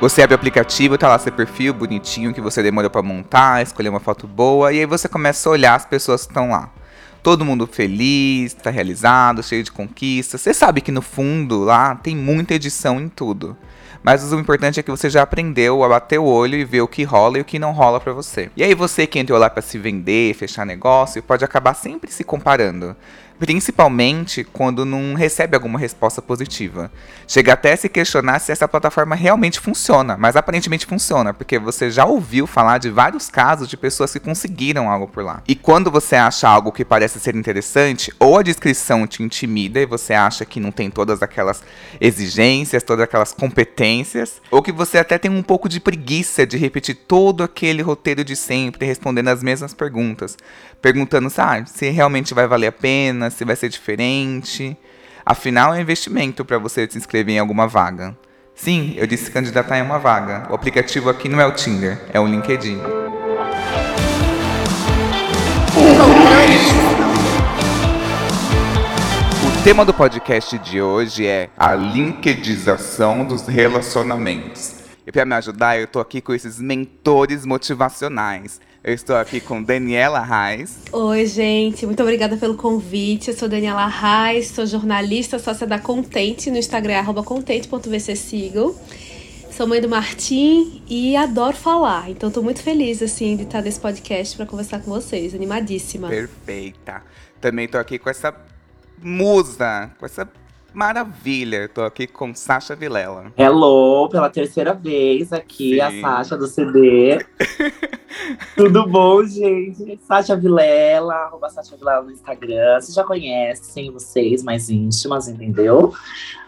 Você abre o aplicativo, tá lá seu perfil bonitinho que você demorou para montar, escolher uma foto boa, e aí você começa a olhar as pessoas que estão lá. Todo mundo feliz, tá realizado, cheio de conquistas. Você sabe que no fundo lá tem muita edição em tudo. Mas o importante é que você já aprendeu a bater o olho e ver o que rola e o que não rola para você. E aí você que entrou lá para se vender, fechar negócio, pode acabar sempre se comparando principalmente quando não recebe alguma resposta positiva. Chega até a se questionar se essa plataforma realmente funciona, mas aparentemente funciona, porque você já ouviu falar de vários casos de pessoas que conseguiram algo por lá. E quando você acha algo que parece ser interessante, ou a descrição te intimida e você acha que não tem todas aquelas exigências, todas aquelas competências, ou que você até tem um pouco de preguiça de repetir todo aquele roteiro de sempre, respondendo as mesmas perguntas, perguntando se realmente vai valer a pena, se vai ser diferente. Afinal, é um investimento para você se inscrever em alguma vaga. Sim, eu disse candidatar em uma vaga. O aplicativo aqui não é o Tinder, é o LinkedIn. O tema do podcast de hoje é a linkedização dos relacionamentos. E para me ajudar, eu tô aqui com esses mentores motivacionais. Eu estou aqui com Daniela Reis. Oi, gente. Muito obrigada pelo convite. Eu sou Daniela Reis, sou jornalista, sócia da Contente, no Instagram, arroba contente.vc sigam. Sou mãe do Martim e adoro falar. Então estou muito feliz assim de estar nesse podcast para conversar com vocês. Animadíssima. Perfeita. Também estou aqui com essa musa, com essa Maravilha, tô aqui com Sasha Vilela. Hello, pela terceira vez aqui, Sim. a Sasha do CD. Tudo bom, gente? Sasha Vilela, arroba Sasha Vilela no Instagram. Vocês já conhecem vocês mais íntimas, entendeu?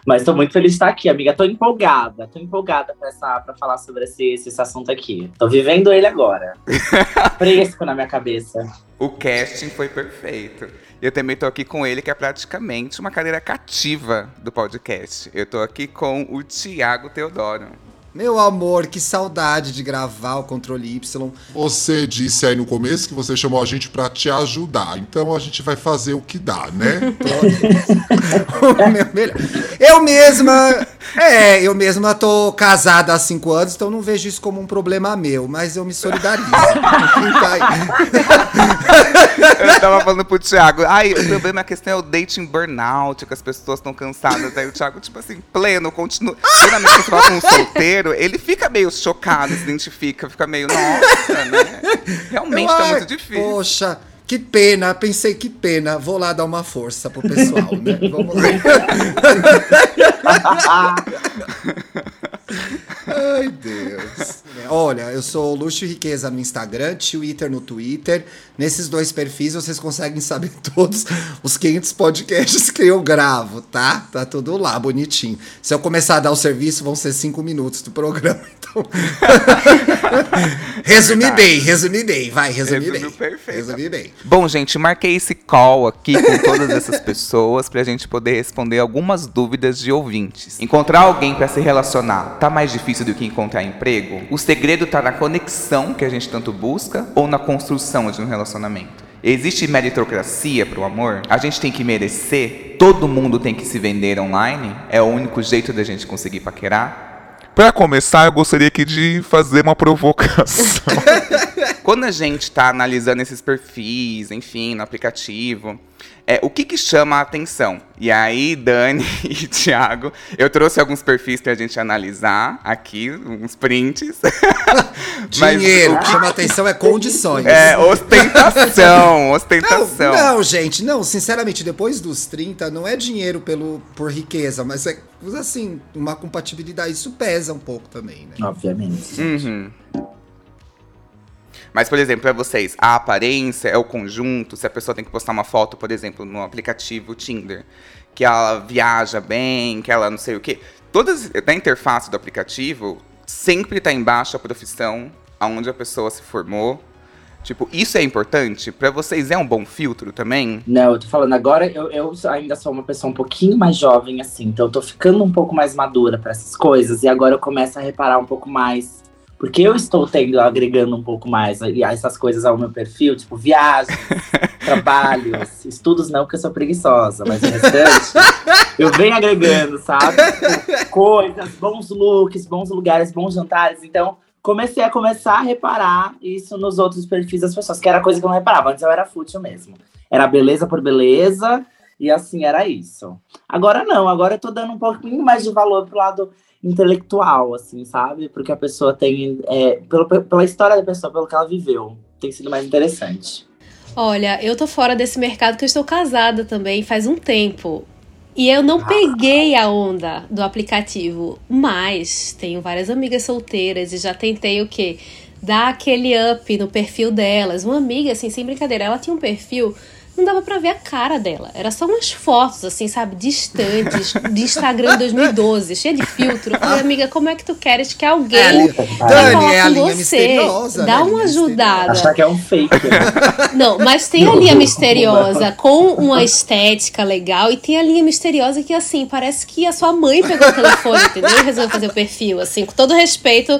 Mas tô muito feliz de estar aqui, amiga. Tô empolgada, tô empolgada pra, essa, pra falar sobre esse, esse assunto aqui. Tô vivendo ele agora. Fresco na minha cabeça. O casting foi perfeito. Eu também tô aqui com ele, que é praticamente uma cadeira cativa do podcast. Eu tô aqui com o Tiago Teodoro. Meu amor, que saudade de gravar o Controle Y. Você disse aí no começo que você chamou a gente para te ajudar, então a gente vai fazer o que dá, né? eu mesma, é, eu mesma tô casada há cinco anos, então não vejo isso como um problema meu, mas eu me solidarizo. eu tava falando pro Thiago, ai, o problema, a questão é o dating burnout, que as pessoas estão cansadas. Aí o Thiago, tipo assim, pleno, continua. Geralmente você fala com um solteiro, ele fica meio chocado, se identifica, fica meio, nossa, né? Realmente tá muito difícil. Poxa, que pena, pensei que pena. Vou lá dar uma força pro pessoal, né? Vamos lá. Ai, Deus. Olha, eu sou Luxo e Riqueza no Instagram, Twitter no Twitter. Nesses dois perfis vocês conseguem saber todos os 500 podcasts que eu gravo, tá? Tá tudo lá, bonitinho. Se eu começar a dar o serviço, vão ser cinco minutos do programa. Então. resumi bem, resumi bem. Vai, resumi Resumiu bem. perfeito. Resumi bem. Bom, gente, marquei esse call aqui com todas essas pessoas pra gente poder responder algumas dúvidas de ouvintes. Encontrar alguém para se relacionar tá mais difícil do que encontrar emprego? O segredo tá na conexão que a gente tanto busca ou na construção de um relacionamento? Existe meritocracia para o amor? A gente tem que merecer? Todo mundo tem que se vender online? É o único jeito da gente conseguir paquerar? Para começar, eu gostaria aqui de fazer uma provocação. Quando a gente está analisando esses perfis, enfim, no aplicativo, é, o que, que chama a atenção? E aí, Dani e Thiago, eu trouxe alguns perfis para a gente analisar aqui, uns prints. Dinheiro, o que chama a atenção é condições. É, ostentação, ostentação. Não, não, gente, não, sinceramente, depois dos 30, não é dinheiro pelo, por riqueza, mas é, assim, uma compatibilidade, isso pesa um pouco também, né? Obviamente. Uhum. Mas, por exemplo, para vocês, a aparência é o conjunto. Se a pessoa tem que postar uma foto, por exemplo, no aplicativo Tinder, que ela viaja bem, que ela não sei o quê. Todas na interface do aplicativo sempre está embaixo a profissão, aonde a pessoa se formou. Tipo, isso é importante? Para vocês é um bom filtro também? Não, eu tô falando agora, eu, eu ainda sou uma pessoa um pouquinho mais jovem, assim, então eu tô ficando um pouco mais madura para essas coisas, e agora eu começo a reparar um pouco mais Porque eu estou tendo, agregando um pouco mais essas coisas ao meu perfil, tipo viagens, trabalhos, estudos não, porque eu sou preguiçosa, mas o restante eu venho agregando, sabe? Tipo, coisas, bons looks, bons lugares, bons jantares. Então, comecei a começar a reparar isso nos outros perfis das pessoas, que era coisa que eu não reparava. Antes eu era fútil mesmo. Era beleza por beleza, e assim era isso. Agora não, agora eu tô dando um pouquinho mais de valor pro lado intelectual, assim, sabe? Porque a pessoa tem. É, pelo, pela história da pessoa, pelo que ela viveu. Tem sido mais interessante. Olha, eu tô fora desse mercado que eu estou casada também faz um tempo. E eu não ah. peguei a onda do aplicativo, mas tenho várias amigas solteiras e já tentei o quê? Dar aquele up no perfil delas. Uma amiga, assim, sem brincadeira, ela tinha um perfil não dava pra ver a cara dela. Era só umas fotos, assim, sabe, distantes, de Instagram 2012, cheia de filtro. Eu falei, amiga, como é que tu queres que alguém é, Dani, é a linha você? misteriosa. Dá né? uma ajudada. Achar que é um fake. Né? Não, mas tem a linha misteriosa com uma estética legal e tem a linha misteriosa que, assim, parece que a sua mãe pegou o telefone, entendeu? E resolveu fazer o perfil, assim, com todo respeito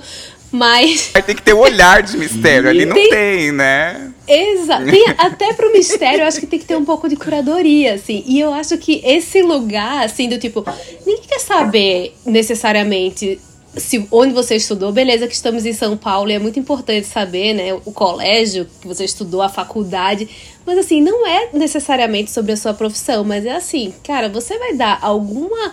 mas. Ter que ter o um olhar de mistério. Ali não tem, tem né? Exato. Até pro mistério, eu acho que tem que ter um pouco de curadoria, assim. E eu acho que esse lugar, assim, do tipo, ninguém quer saber necessariamente se onde você estudou, beleza que estamos em São Paulo e é muito importante saber, né, o colégio que você estudou, a faculdade, mas assim, não é necessariamente sobre a sua profissão, mas é assim, cara, você vai dar alguma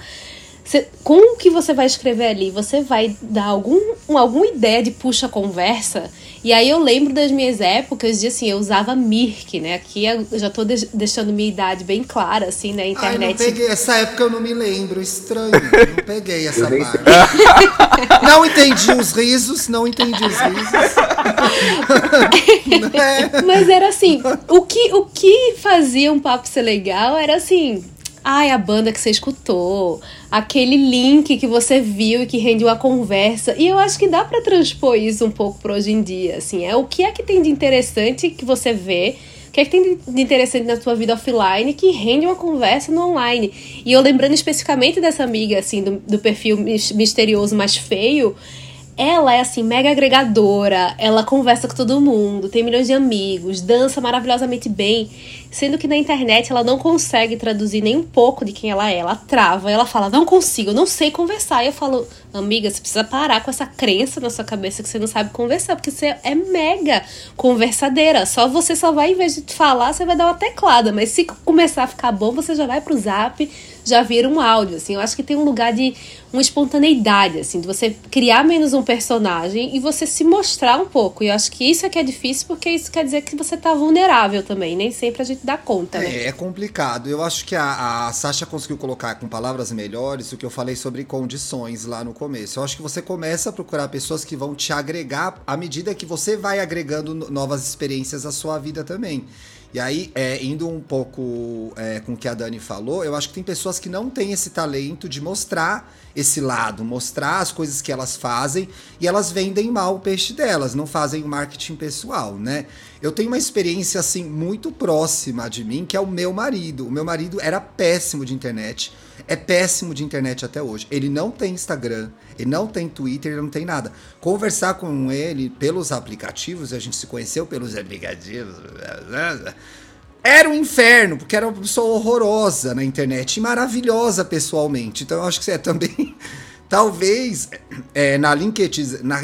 você, com o que você vai escrever ali, você vai dar algum, alguma ideia de puxa-conversa. E aí eu lembro das minhas épocas de assim, eu usava Mirk, né? Aqui eu já tô de deixando minha idade bem clara, assim, na internet. Ai, não peguei, essa época eu não me lembro, estranho. não peguei essa parte. não entendi os risos, não entendi os risos. Mas era assim, o que, o que fazia um papo ser legal era assim, ai, a banda que você escutou, aquele link que você viu e que rendeu a conversa. E eu acho que dá para transpor isso um pouco para hoje em dia, assim, é o que é que tem de interessante que você vê, o que é que tem de interessante na sua vida offline que rende uma conversa no online. E eu lembrando especificamente dessa amiga, assim, do, do perfil misterioso mais feio, ela é assim, mega agregadora, ela conversa com todo mundo, tem milhões de amigos, dança maravilhosamente bem. Sendo que na internet ela não consegue traduzir nem um pouco de quem ela é. Ela trava, ela fala, não consigo, eu não sei conversar. E eu falo, amiga, você precisa parar com essa crença na sua cabeça que você não sabe conversar, porque você é mega conversadeira. Só você só vai, em vez de falar, você vai dar uma teclada. Mas se começar a ficar bom, você já vai pro zap, já vira um áudio. Assim, eu acho que tem um lugar de uma espontaneidade, assim, de você criar menos um personagem e você se mostrar um pouco. E eu acho que isso é que é difícil, porque isso quer dizer que você tá vulnerável também. Nem sempre a gente dá conta, né? É, é complicado. Eu acho que a, a Sasha conseguiu colocar com palavras melhores o que eu falei sobre condições lá no começo. Eu acho que você começa a procurar pessoas que vão te agregar à medida que você vai agregando novas experiências à sua vida também. E aí, é, indo um pouco é, com o que a Dani falou, eu acho que tem pessoas que não têm esse talento de mostrar esse lado, mostrar as coisas que elas fazem e elas vendem mal o peixe delas, não fazem o marketing pessoal, né? Eu tenho uma experiência assim muito próxima de mim, que é o meu marido. O meu marido era péssimo de internet, é péssimo de internet até hoje. Ele não tem Instagram, ele não tem Twitter, ele não tem nada. Conversar com ele pelos aplicativos, a gente se conheceu pelos aplicativos. Era um inferno, porque era uma pessoa horrorosa na internet e maravilhosa pessoalmente. Então eu acho que é também. Talvez é, na, LinkedIn, na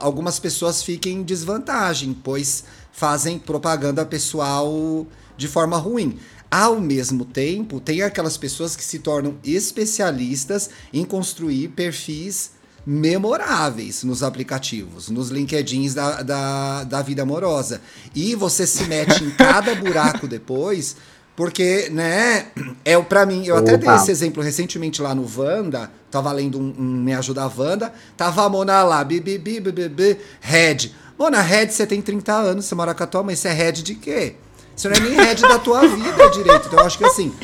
algumas pessoas fiquem em desvantagem, pois fazem propaganda pessoal de forma ruim. Ao mesmo tempo, tem aquelas pessoas que se tornam especialistas em construir perfis memoráveis nos aplicativos, nos LinkedIns da, da, da vida amorosa. E você se mete em cada buraco depois, porque, né, é o para mim, eu até Opa. dei esse exemplo recentemente lá no Vanda, tava lendo um, um Me Ajuda a Wanda, tava a Mona lá, bibi, bibi, bibi, Red. Mona, Red, você tem 30 anos, você mora com a tua mãe, você é Red de quê? Você não é nem Red da tua vida direito. Então eu acho que assim,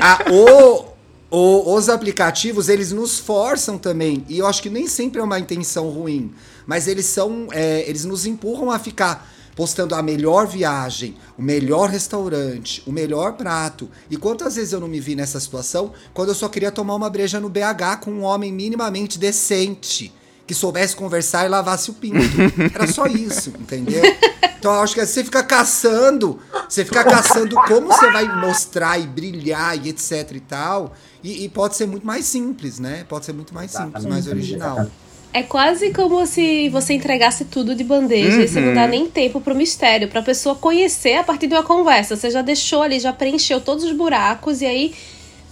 a, o, o, os aplicativos, eles nos forçam também, e eu acho que nem sempre é uma intenção ruim, mas eles são, é, eles nos empurram a ficar postando a melhor viagem, o melhor restaurante, o melhor prato. E quantas vezes eu não me vi nessa situação quando eu só queria tomar uma breja no BH com um homem minimamente decente, que soubesse conversar e lavasse o pinto. Era só isso, entendeu? Então eu acho que você fica caçando, você fica caçando como você vai mostrar e brilhar e etc e tal. E, e pode ser muito mais simples, né? Pode ser muito mais simples, mais original. É quase como se você entregasse tudo de bandeja e você não dá nem tempo pro mistério, pra pessoa conhecer a partir de uma conversa. Você já deixou ali, já preencheu todos os buracos e aí,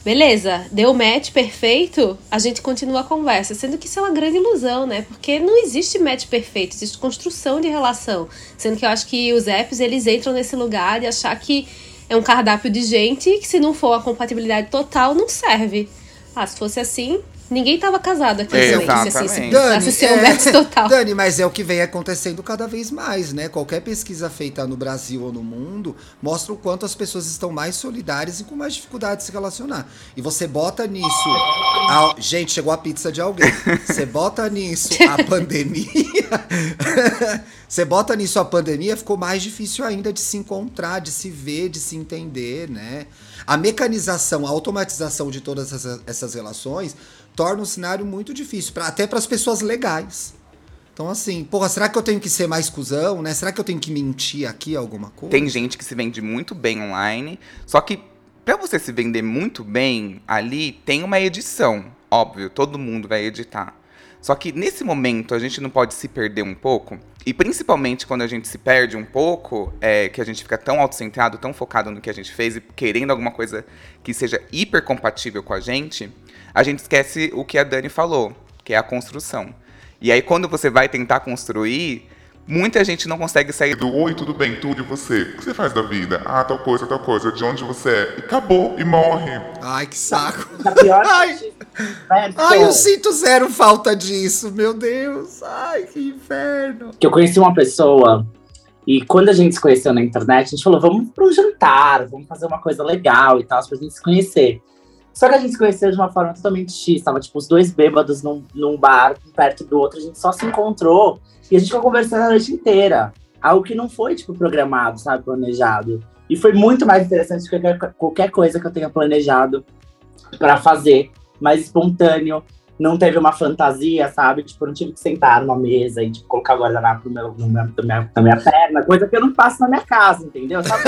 beleza, deu match perfeito, a gente continua a conversa. Sendo que isso é uma grande ilusão, né? Porque não existe match perfeito, existe construção de relação. Sendo que eu acho que os apps, eles entram nesse lugar de achar que é um cardápio de gente que se não for a compatibilidade total, não serve. Ah, se fosse assim, ninguém tava casado aqui. É, se assim, exatamente. se ser um match total. Dani, mas é o que vem acontecendo cada vez mais, né? Qualquer pesquisa feita no Brasil ou no mundo mostra o quanto as pessoas estão mais solidárias e com mais dificuldade de se relacionar. E você bota nisso. a- Gente, chegou a pizza de alguém. Você bota nisso a pandemia. Você bota nisso a pandemia, ficou mais difícil ainda de se encontrar, de se ver, de se entender, né? A mecanização, a automatização de todas essas, essas relações torna o cenário muito difícil, pra, até para as pessoas legais. Então, assim, porra, será que eu tenho que ser mais cuzão, né? Será que eu tenho que mentir aqui alguma coisa? Tem gente que se vende muito bem online, só que pra você se vender muito bem ali, tem uma edição, óbvio, todo mundo vai editar. Só que nesse momento a gente não pode se perder um pouco, e principalmente quando a gente se perde um pouco, é que a gente fica tão autocentrado, tão focado no que a gente fez e querendo alguma coisa que seja hiper compatível com a gente, a gente esquece o que a Dani falou, que é a construção. E aí quando você vai tentar construir, muita gente não consegue sair do Do oi, tudo bem, tudo e você? O que você faz da vida? Ah, tal coisa, tal coisa. De onde você é? E acabou, e morre. Ai, que saco. Pior Ai. Ai, eu sinto zero falta disso, meu Deus. Ai, que inferno. que eu conheci uma pessoa e quando a gente se conheceu na internet, a gente falou, vamos para um jantar, vamos fazer uma coisa legal e tal, pra gente se conhecer. Só que a gente se conheceu de uma forma totalmente X, tava tipo os dois bêbados num, num bar, um perto do outro, a gente só se encontrou e a gente ficou conversando a noite inteira. Algo que não foi, tipo, programado, sabe, planejado. E foi muito mais interessante do que qualquer, coisa que eu tenha planejado para fazer, mais espontâneo não teve uma fantasia, sabe? Tipo, eu não tive que sentar numa mesa e tipo, colocar o guardanapo no meu, no meu, na, minha, na minha perna, coisa que eu não faço na minha casa, entendeu? Sabe?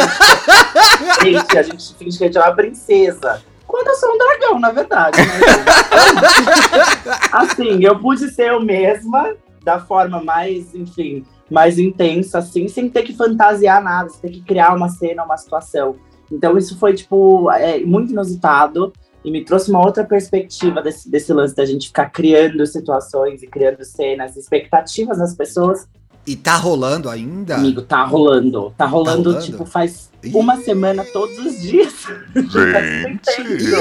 Gente, a gente finge que a gente é uma princesa. Quando eu sou um dragão, na verdade, né? assim, eu pude ser eu mesma, da forma mais, enfim, mais intensa, assim, sem ter que fantasiar nada, sem ter que criar uma cena, uma situação. Então, isso foi, tipo, é, muito inusitado e me trouxe uma outra perspectiva desse, desse lance da gente ficar criando situações e criando cenas, expectativas nas pessoas. E tá rolando ainda? Amigo, tá rolando. Tá rolando, rolando? tipo, faz Ih. uma semana todos os dias. Gente.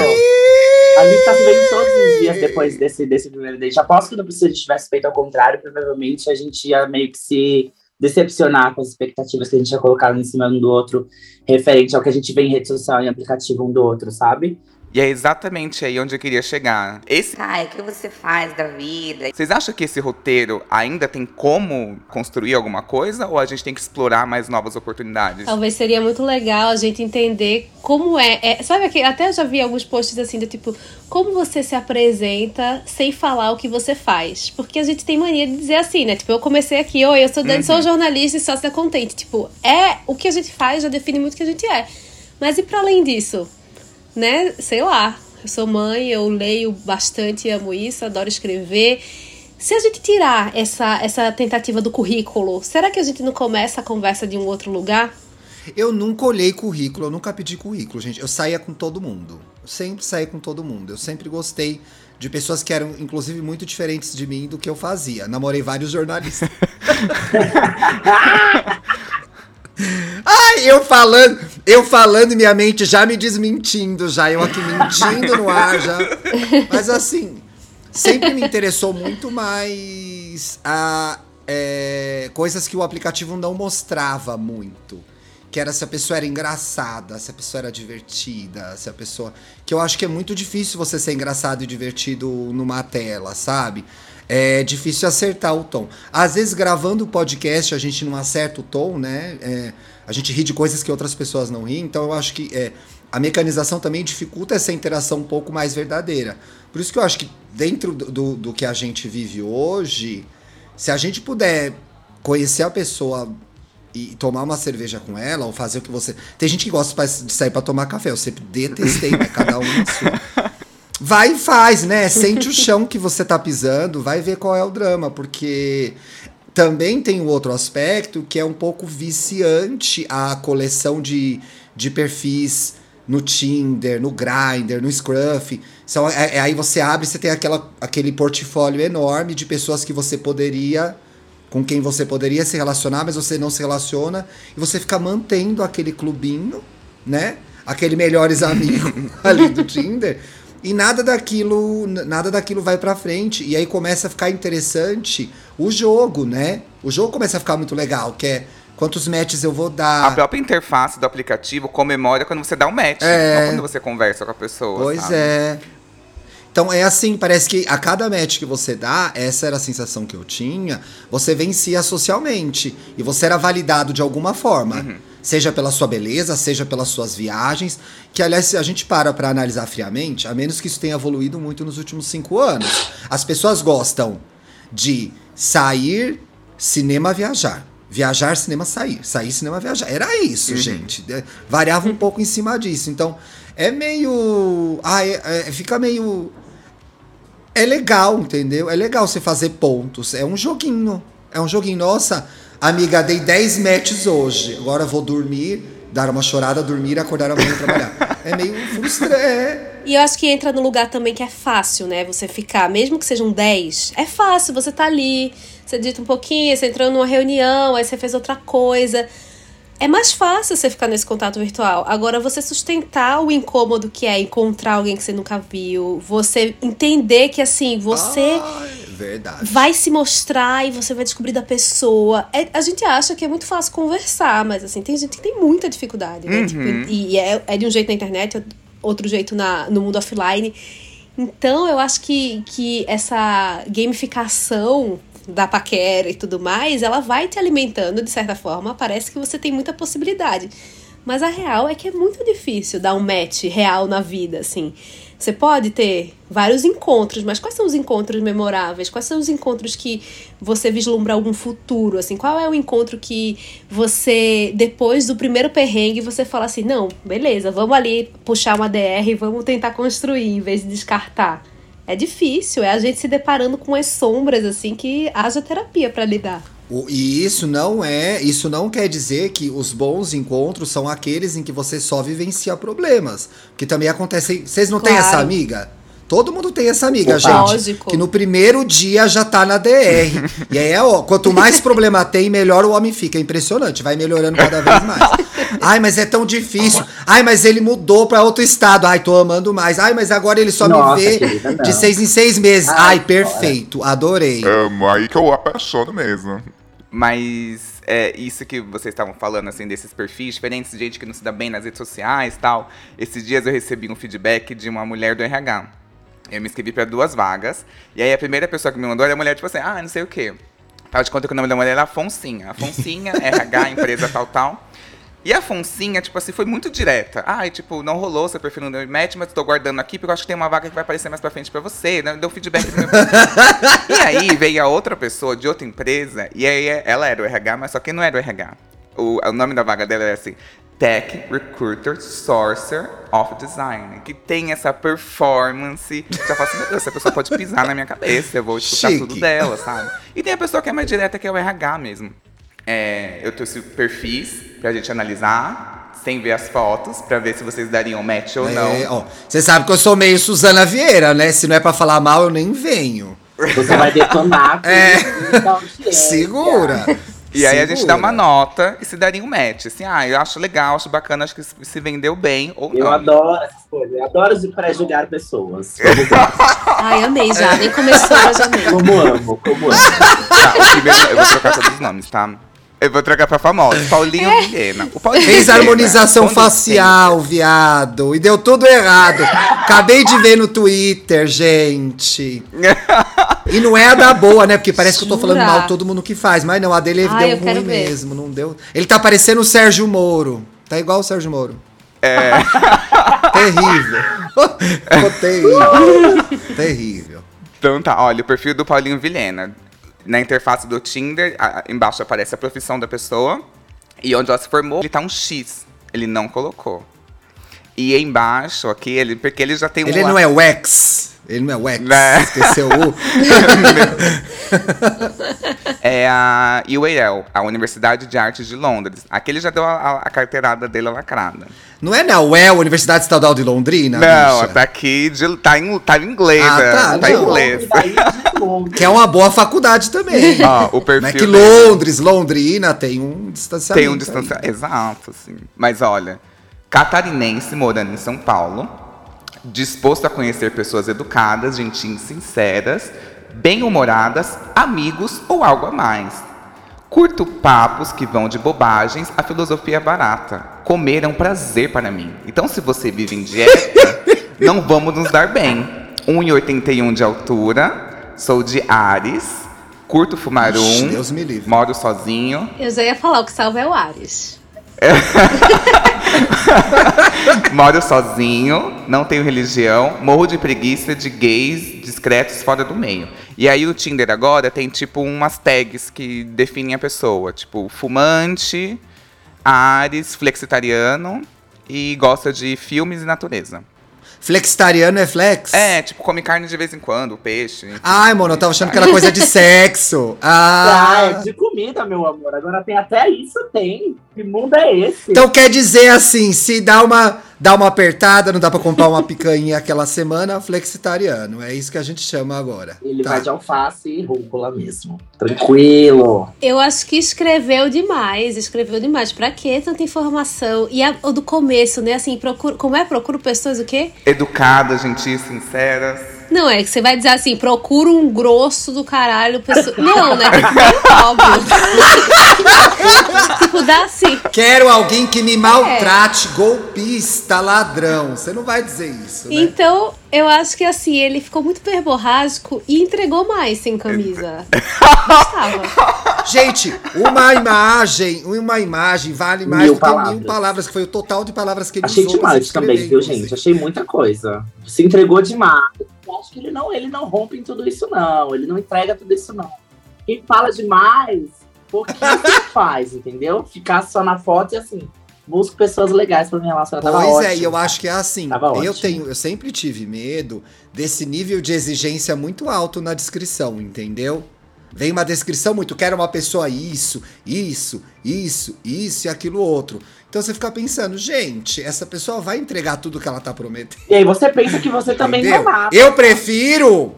A gente tá se vendo todos os dias depois desse, desse primeiro date. Aposto que se a gente tivesse feito ao contrário, provavelmente a gente ia meio que se decepcionar com as expectativas que a gente tinha colocado em cima um do outro, referente ao que a gente vê em rede social e aplicativo um do outro, sabe? E é exatamente aí onde eu queria chegar. Esse Ai, o que você faz da vida? Vocês acham que esse roteiro ainda tem como construir alguma coisa ou a gente tem que explorar mais novas oportunidades? Talvez seria muito legal a gente entender como é. é sabe que até eu já vi alguns posts assim do tipo, como você se apresenta sem falar o que você faz? Porque a gente tem mania de dizer assim, né? Tipo, eu comecei aqui, oi, eu sou Dani, sou jornalista e sócia contente. Tipo, é o que a gente faz já define muito o que a gente é. Mas e para além disso? Né? Sei lá. Eu sou mãe, eu leio bastante, amo isso, adoro escrever. Se a gente tirar essa, essa tentativa do currículo, será que a gente não começa a conversa de um outro lugar? Eu nunca olhei currículo, eu nunca pedi currículo, gente. Eu saía com todo mundo. Eu sempre saí com todo mundo. Eu sempre gostei de pessoas que eram, inclusive, muito diferentes de mim do que eu fazia. Namorei vários jornalistas. Ai, eu falando, eu falando minha mente já me desmentindo, já eu aqui mentindo no ar já. Mas assim, sempre me interessou muito mais a é, coisas que o aplicativo não mostrava muito. Que era se a pessoa era engraçada, se a pessoa era divertida, se a pessoa. Que eu acho que é muito difícil você ser engraçado e divertido numa tela, sabe? É difícil acertar o tom. Às vezes, gravando o podcast, a gente não acerta o tom, né? É, a gente ri de coisas que outras pessoas não riem. Então, eu acho que é, a mecanização também dificulta essa interação um pouco mais verdadeira. Por isso que eu acho que dentro do, do, que a gente vive hoje, se a gente puder conhecer a pessoa e tomar uma cerveja com ela, ou fazer o que você. Tem gente que gosta de sair para tomar café, eu sempre detestei, né? Cada um na sua. Vai e faz, né? Sente o chão que você tá pisando, vai ver qual é o drama, porque também tem um outro aspecto que é um pouco viciante a coleção de, de perfis no Tinder, no Grindr, no Scruff. São, é, é, aí você abre você tem aquela, aquele portfólio enorme de pessoas que você poderia. com quem você poderia se relacionar, mas você não se relaciona. E você fica mantendo aquele clubinho, né? Aquele melhores amigos ali do Tinder. E nada daquilo, nada daquilo vai para frente. E aí começa a ficar interessante o jogo, né? O jogo começa a ficar muito legal, que é quantos matches eu vou dar. A própria interface do aplicativo comemora quando você dá um match, é... não quando você conversa com a pessoa. Pois sabe? é. Então é assim, parece que a cada match que você dá, essa era a sensação que eu tinha, você vencia socialmente. E você era validado de alguma forma. Uhum. Seja pela sua beleza, seja pelas suas viagens. Que, aliás, se a gente para pra analisar friamente, a menos que isso tenha evoluído muito nos últimos cinco anos. As pessoas gostam de sair, cinema, viajar. Viajar, cinema, sair. Sair, cinema, viajar. Era isso, uhum. gente. É, variava um pouco em cima disso. Então, é meio. Ah, é, é, fica meio. É legal, entendeu? É legal você fazer pontos. É um joguinho. É um joguinho. Nossa, amiga, dei 10 matches hoje. Agora vou dormir, dar uma chorada, dormir, acordar amanhã e trabalhar. É meio frustrante. É. E eu acho que entra no lugar também que é fácil, né? Você ficar, mesmo que sejam 10, é fácil, você tá ali você dita um pouquinho, você entrou numa reunião, aí você fez outra coisa. É mais fácil você ficar nesse contato virtual. Agora, você sustentar o incômodo que é encontrar alguém que você nunca viu, você entender que, assim, você verdade. vai se mostrar e você vai descobrir da pessoa. É, a gente acha que é muito fácil conversar, mas, assim, tem gente que tem muita dificuldade, né? Uhum. Tipo, e é, é de um jeito na internet, outro jeito na, no mundo offline. Então, eu acho que, que essa gamificação da paquera e tudo mais, ela vai te alimentando de certa forma. Parece que você tem muita possibilidade. Mas a real é que é muito difícil dar um match real na vida, assim. Você pode ter vários encontros, mas quais são os encontros memoráveis? Quais são os encontros que você vislumbra algum futuro? Assim, qual é o encontro que você, depois do primeiro perrengue, você fala assim: não, beleza, vamos ali puxar uma DR e vamos tentar construir em vez de descartar? é difícil, é a gente se deparando com as sombras, assim, que haja terapia para lidar. E isso não é, isso não quer dizer que os bons encontros são aqueles em que você só vivencia problemas. Que também acontece. Vocês não claro. têm essa amiga? Todo mundo tem essa amiga, Opa. gente. Lógico. Que no primeiro dia já tá na DR. e aí, ó, quanto mais problema tem, melhor o homem fica. É impressionante, vai melhorando cada vez mais. Ai, mas é tão difícil. Ai, mas ele mudou para outro estado. Ai, tô amando mais. Ai, mas agora ele só Nossa, me vê querida, de seis em seis meses. Ai, Ai perfeito, adorei. Amo, aí que eu apaixono mesmo. Mas é isso que vocês estavam falando, assim, desses perfis diferentes, gente que não se dá bem nas redes sociais tal. Esses dias eu recebi um feedback de uma mulher do RH. Eu me inscrevi para duas vagas. E aí a primeira pessoa que me mandou era a mulher, tipo assim, ah, não sei o quê. Tava de conta que o nome da mulher era Afonsinha. Afonsinha, RH, empresa tal, tal. E a Foncinha, tipo assim, foi muito direta. Ai, tipo, não rolou, seu perfil não deu match, mas tô guardando aqui porque eu acho que tem uma vaga que vai aparecer mais pra frente pra você. Né? Deu feedback do meu E aí veio a outra pessoa de outra empresa, e aí ela era o RH, mas só que não era o RH. O, o nome da vaga dela era assim, Tech Recruiter Sourcer of Design, que tem essa performance. Já fala assim, meu Deus, essa pessoa pode pisar na minha cabeça, eu vou escutar Chique. tudo dela, sabe? E tem a pessoa que é mais direta, que é o RH mesmo. É, eu trouxe perfis pra gente analisar, sem ver as fotos, pra ver se vocês dariam match ou é, não. Você sabe que eu sou meio Suzana Vieira, né? Se não é pra falar mal, eu nem venho. Você vai detonar. é. Segura. E aí a gente dá uma nota e se daria um match. Assim, ah, eu acho legal, acho bacana, acho que se vendeu bem ou eu não. Eu adoro essas coisas. Eu adoro pré-julgar pessoas. Ai, amei já. Nem começou, já amei. Como amo, como amo. Tá, eu vou trocar todos os nomes, tá? Eu vou trocar pra famosa. Paulinho é. Vilhena. O Paulinho Fez Vilhena, harmonização facial, viado. E deu tudo errado. Acabei de ver no Twitter, gente. E não é a da boa, né? Porque parece Jura? que eu tô falando mal todo mundo que faz. Mas não, a dele Ai, deu ruim mesmo. Não deu. Ele tá parecendo o Sérgio Moro. Tá igual o Sérgio Moro. Terrível. Ficou terrível. terrível. Então tá, olha, o perfil do Paulinho Vilhena. Na interface do Tinder, a- embaixo aparece a profissão da pessoa. E onde ela se formou, ele tá um X. Ele não colocou. E embaixo aqui, ele, porque ele já tem um. Ele não é o ex. Ele não é o ex. Né? Esqueceu o. É a UAL, a Universidade de Artes de Londres. Aqui ele já deu a, a- a carteirada dele lacrada. Não é na UEL, Universidade Estadual de Londrina? não, bicha? tá aqui, de, tá, em, tá em inglês. Ah, né? tá, tá em inglês. Daí de Londres. Que é uma boa faculdade também. Ó, o perfil Não é que. Londres, Londrina tem um distanciamento. Tem um distanciamento. Exato, assim. Mas olha, catarinense morando em São Paulo, disposto a conhecer pessoas educadas, gentis, sinceras, bem-humoradas, amigos ou algo a mais. Curto papos que vão de bobagens a filosofia é barata. Comer é um prazer para mim. Então, se você vive em dieta, não vamos nos dar bem. 1,81 de altura, sou de Ares, curto fumar um, Deus me livre. moro sozinho, Eu já ia falar, o que salva é o Ares. Moro sozinho, não tenho religião, morro de preguiça de gays discretos fora do meio. E aí o Tinder agora tem tipo umas tags que definem a pessoa, tipo fumante, Ares, flexitariano e gosta de filmes e natureza. Flexitariano é flex? É, tipo come carne de vez em quando, peixe. enfim. Ai, mano, eu tava achando que era coisa de sexo. Ah, é Ah. de comida, meu amor. Agora tem até isso, tem. Que mundo é esse? Então quer dizer assim, se dá uma, dá uma apertada, não dá pra comprar uma picanha aquela semana, flexitariano. É isso que a gente chama agora. Ele Tá. vai de alface e rúcula mesmo. Tranquilo. Eu acho que escreveu demais, escreveu demais. Pra que tanta informação? E a, o do começo, né? Assim, procuro, como é? Procuro pessoas o quê? Educadas, gentis, sinceras. Não, é que você vai dizer assim, procura um grosso do caralho. Pessoa... Não, né? Ser óbvio. tipo, dá assim. Quero alguém que me maltrate, golpista, ladrão. Você não vai dizer isso, né? Então, eu acho que assim, ele ficou muito verborrágico e entregou mais sem camisa. Gostava. Gente, uma imagem, uma imagem vale mais Mil do que mil palavras. palavras, que foi o total de palavras que ele Achei usou pra demais também, viu, gente? Achei muita coisa. Se entregou demais. Eu acho que ele não, ele não rompe em tudo isso, não. Ele não entrega tudo isso, não. Quem fala demais, pouquinho faz, entendeu? Ficar só na foto e assim, busco pessoas legais pra me relacionar. Tava Pois é, ótimo. e eu acho que é assim. Tava Eu ótimo. tenho, eu sempre tive medo desse nível de exigência muito alto na descrição, entendeu? Vem uma descrição muito, quero uma pessoa isso, isso, isso, isso e aquilo outro. Então você fica pensando, gente, essa pessoa vai entregar tudo que ela tá prometendo. E aí você pensa que você também entendeu? não nada. Eu prefiro,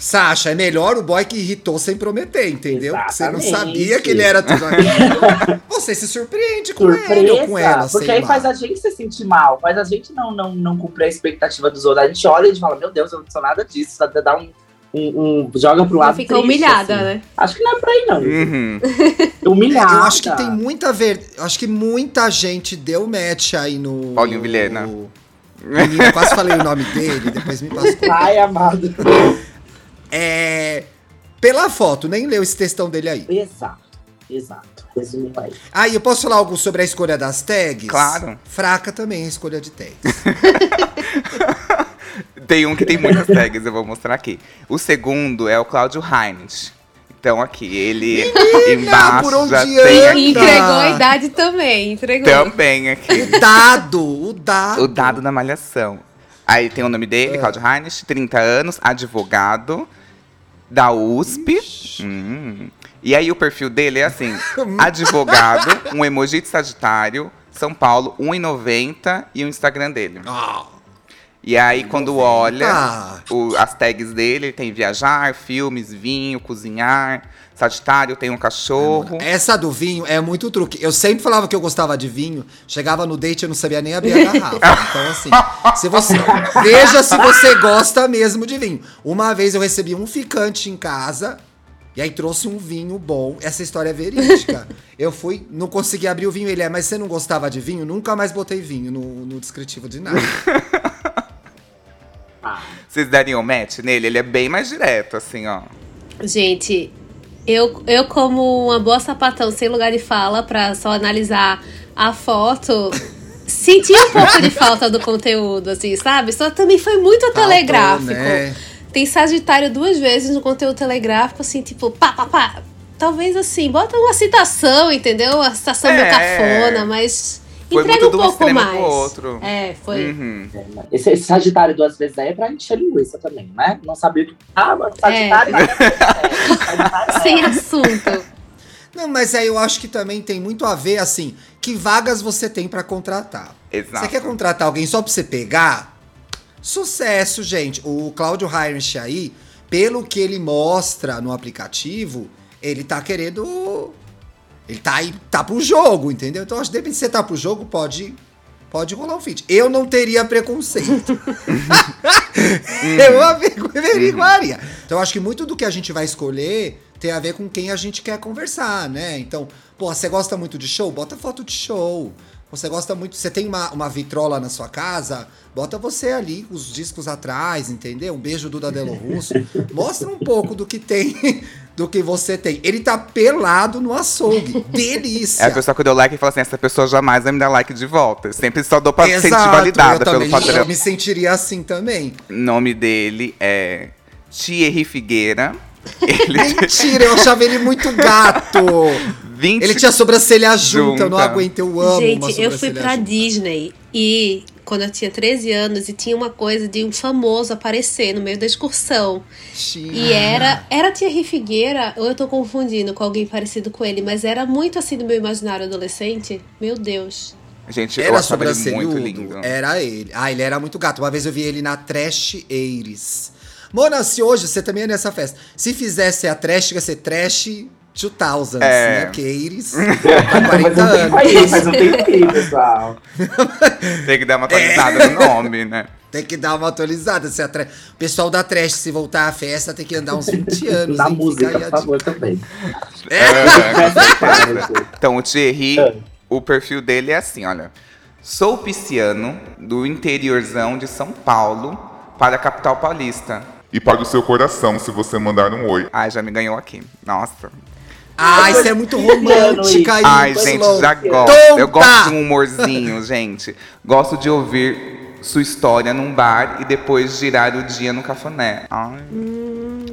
Sasha, é melhor o boy que irritou sem prometer, entendeu? Porque você não Exatamente. sabia que ele era tudo aquilo. você se surpreende com ele ou com ela, porque sei aí lá. faz a gente se sentir mal, faz a gente não, não, não cumprir a expectativa dos outros. A gente olha e fala, meu Deus, eu não sou nada disso. Dá- Dá um, um, um- joga pro lado. Fica triste, humilhada, assim. né? Acho que não é pra aí, não. Uhum. Humilhada. Eu acho que tem muita ver. eu Acho que muita gente deu match aí no. Paulinho Vilhena. no- Menina, eu quase falei o nome dele, depois me passou. Ai, amado. É. Pela foto, nem leu esse textão dele aí. Exato, exato. Resumindo aí. Ah, e eu posso falar algo sobre a escolha das tags? Claro. Fraca também a escolha de tags. Tem um que tem muitas tags, eu vou mostrar aqui. O segundo é o Cláudio Heinz. Então aqui, ele embaixo por onde já tem anda? aqui. Entregou a idade também, entregou. Também aqui. O dado, o dado. O dado da malhação. Aí tem o nome dele, Cláudio Heinz, 30 anos, advogado da USP. Hum. E aí o perfil dele é assim: advogado, um emoji de Sagitário, São Paulo, 1,90 e o Instagram dele. Ah, E aí, quando olha o- as tags dele, ele tem viajar, filmes, vinho, cozinhar. Sagitário tem um cachorro. Essa do vinho é muito truque. Eu sempre falava que eu gostava de vinho, chegava no date e eu não sabia nem abrir a garrafa. Então, assim, se você. Veja se você gosta mesmo de vinho. Uma vez eu recebi um ficante em casa. E aí trouxe um vinho bom. Essa história é verídica. Eu fui, não consegui abrir o vinho. Ele é, mas você não gostava de vinho? Nunca mais botei vinho no, no descritivo de nada. Ah, Vocês dariam match nele? Ele é bem mais direto, assim, ó. Gente, eu, eu como uma boa sapatão sem lugar de fala pra só analisar a foto, senti um pouco de falta do conteúdo, assim, sabe? Só também foi muito Faltou, telegráfico. né? Tem Sagitário duas vezes no conteúdo telegráfico, assim, tipo, pá, pá, pá. Talvez assim, bota uma citação, entendeu? Uma citação meio É. cafona, mas Foi entrega muito um um pouco extremo mais. pro outro. É, foi. Uhum. Esse, esse Sagitário duas vezes aí é pra encher linguiça também, né? Não sabia o que. Ah, mas Sagitário. É. Sagitário Sem é. assunto. Não, mas aí eu acho que também tem muito a ver, assim, que vagas você tem pra contratar. Exato. Você quer contratar alguém só pra você pegar? Sucesso, gente. O Cláudio Heinrich aí, pelo que ele mostra no aplicativo, ele tá querendo. Ele tá aí, tá pro jogo, entendeu? Então acho que depende se você tá pro jogo, pode. Pode rolar um fit. Eu não teria preconceito. eu averiguaria. Então acho que muito do que a gente vai escolher tem a ver com quem a gente quer conversar, né? Então, pô, você gosta muito de show? Bota foto de show. Você gosta muito. Você tem uma, uma vitrola na sua casa? Bota você ali, os discos atrás, entendeu? Um beijo do Dadelo Russo. Mostra um pouco do que tem, do que você tem. Ele tá pelado no açougue. Delícia. É a pessoa que deu like e fala assim: essa pessoa jamais vai me dar like de volta. Eu sempre só dou pra sentir Exato, validada eu pelo também, padrão. Eu me sentiria assim também. O nome dele é Thierry Figueira. Ele Mentira, eu achava ele muito gato. 20 Ele tinha sobrancelha junta, eu não Junta. aguento, eu amo uma Gente, eu fui pra junta. Disney e quando eu tinha 13 anos e tinha uma coisa de um famoso aparecer no meio da excursão. E era, era Thierry Figueira, ou eu tô confundindo com alguém parecido com ele, mas era muito assim do meu imaginário adolescente. Meu Deus. Gente, eu Era achava ele muito lindo. Era ele. Ah, ele era muito gato. Uma vez eu vi ele na Trash Eiris. Mona, se hoje você também é nessa festa. Se fizesse a Trash, ia ser Trash 2000, É. né? Porque Eiris há 40 Mas não tem anos. mas não tem aí, pessoal. Tem que dar uma atualizada no nome, né? Tem que dar uma atualizada. Se a tra... O pessoal da Trash, se voltar à festa, tem que andar uns 20 anos. Na hein? Música, por favor, também. É. Então, o Thierry, É. o perfil dele é assim, olha. Sou pisciano do interiorzão de São Paulo para a capital paulista. E pague o seu coração se você mandar um oi. Ai, já me ganhou aqui. Nossa. Ah, isso é muito romântica aí. Ai, gente, já gosto. Eu gosto de um humorzinho, gente. Gosto de ouvir sua história num bar e depois girar o dia no cafuné. Ai.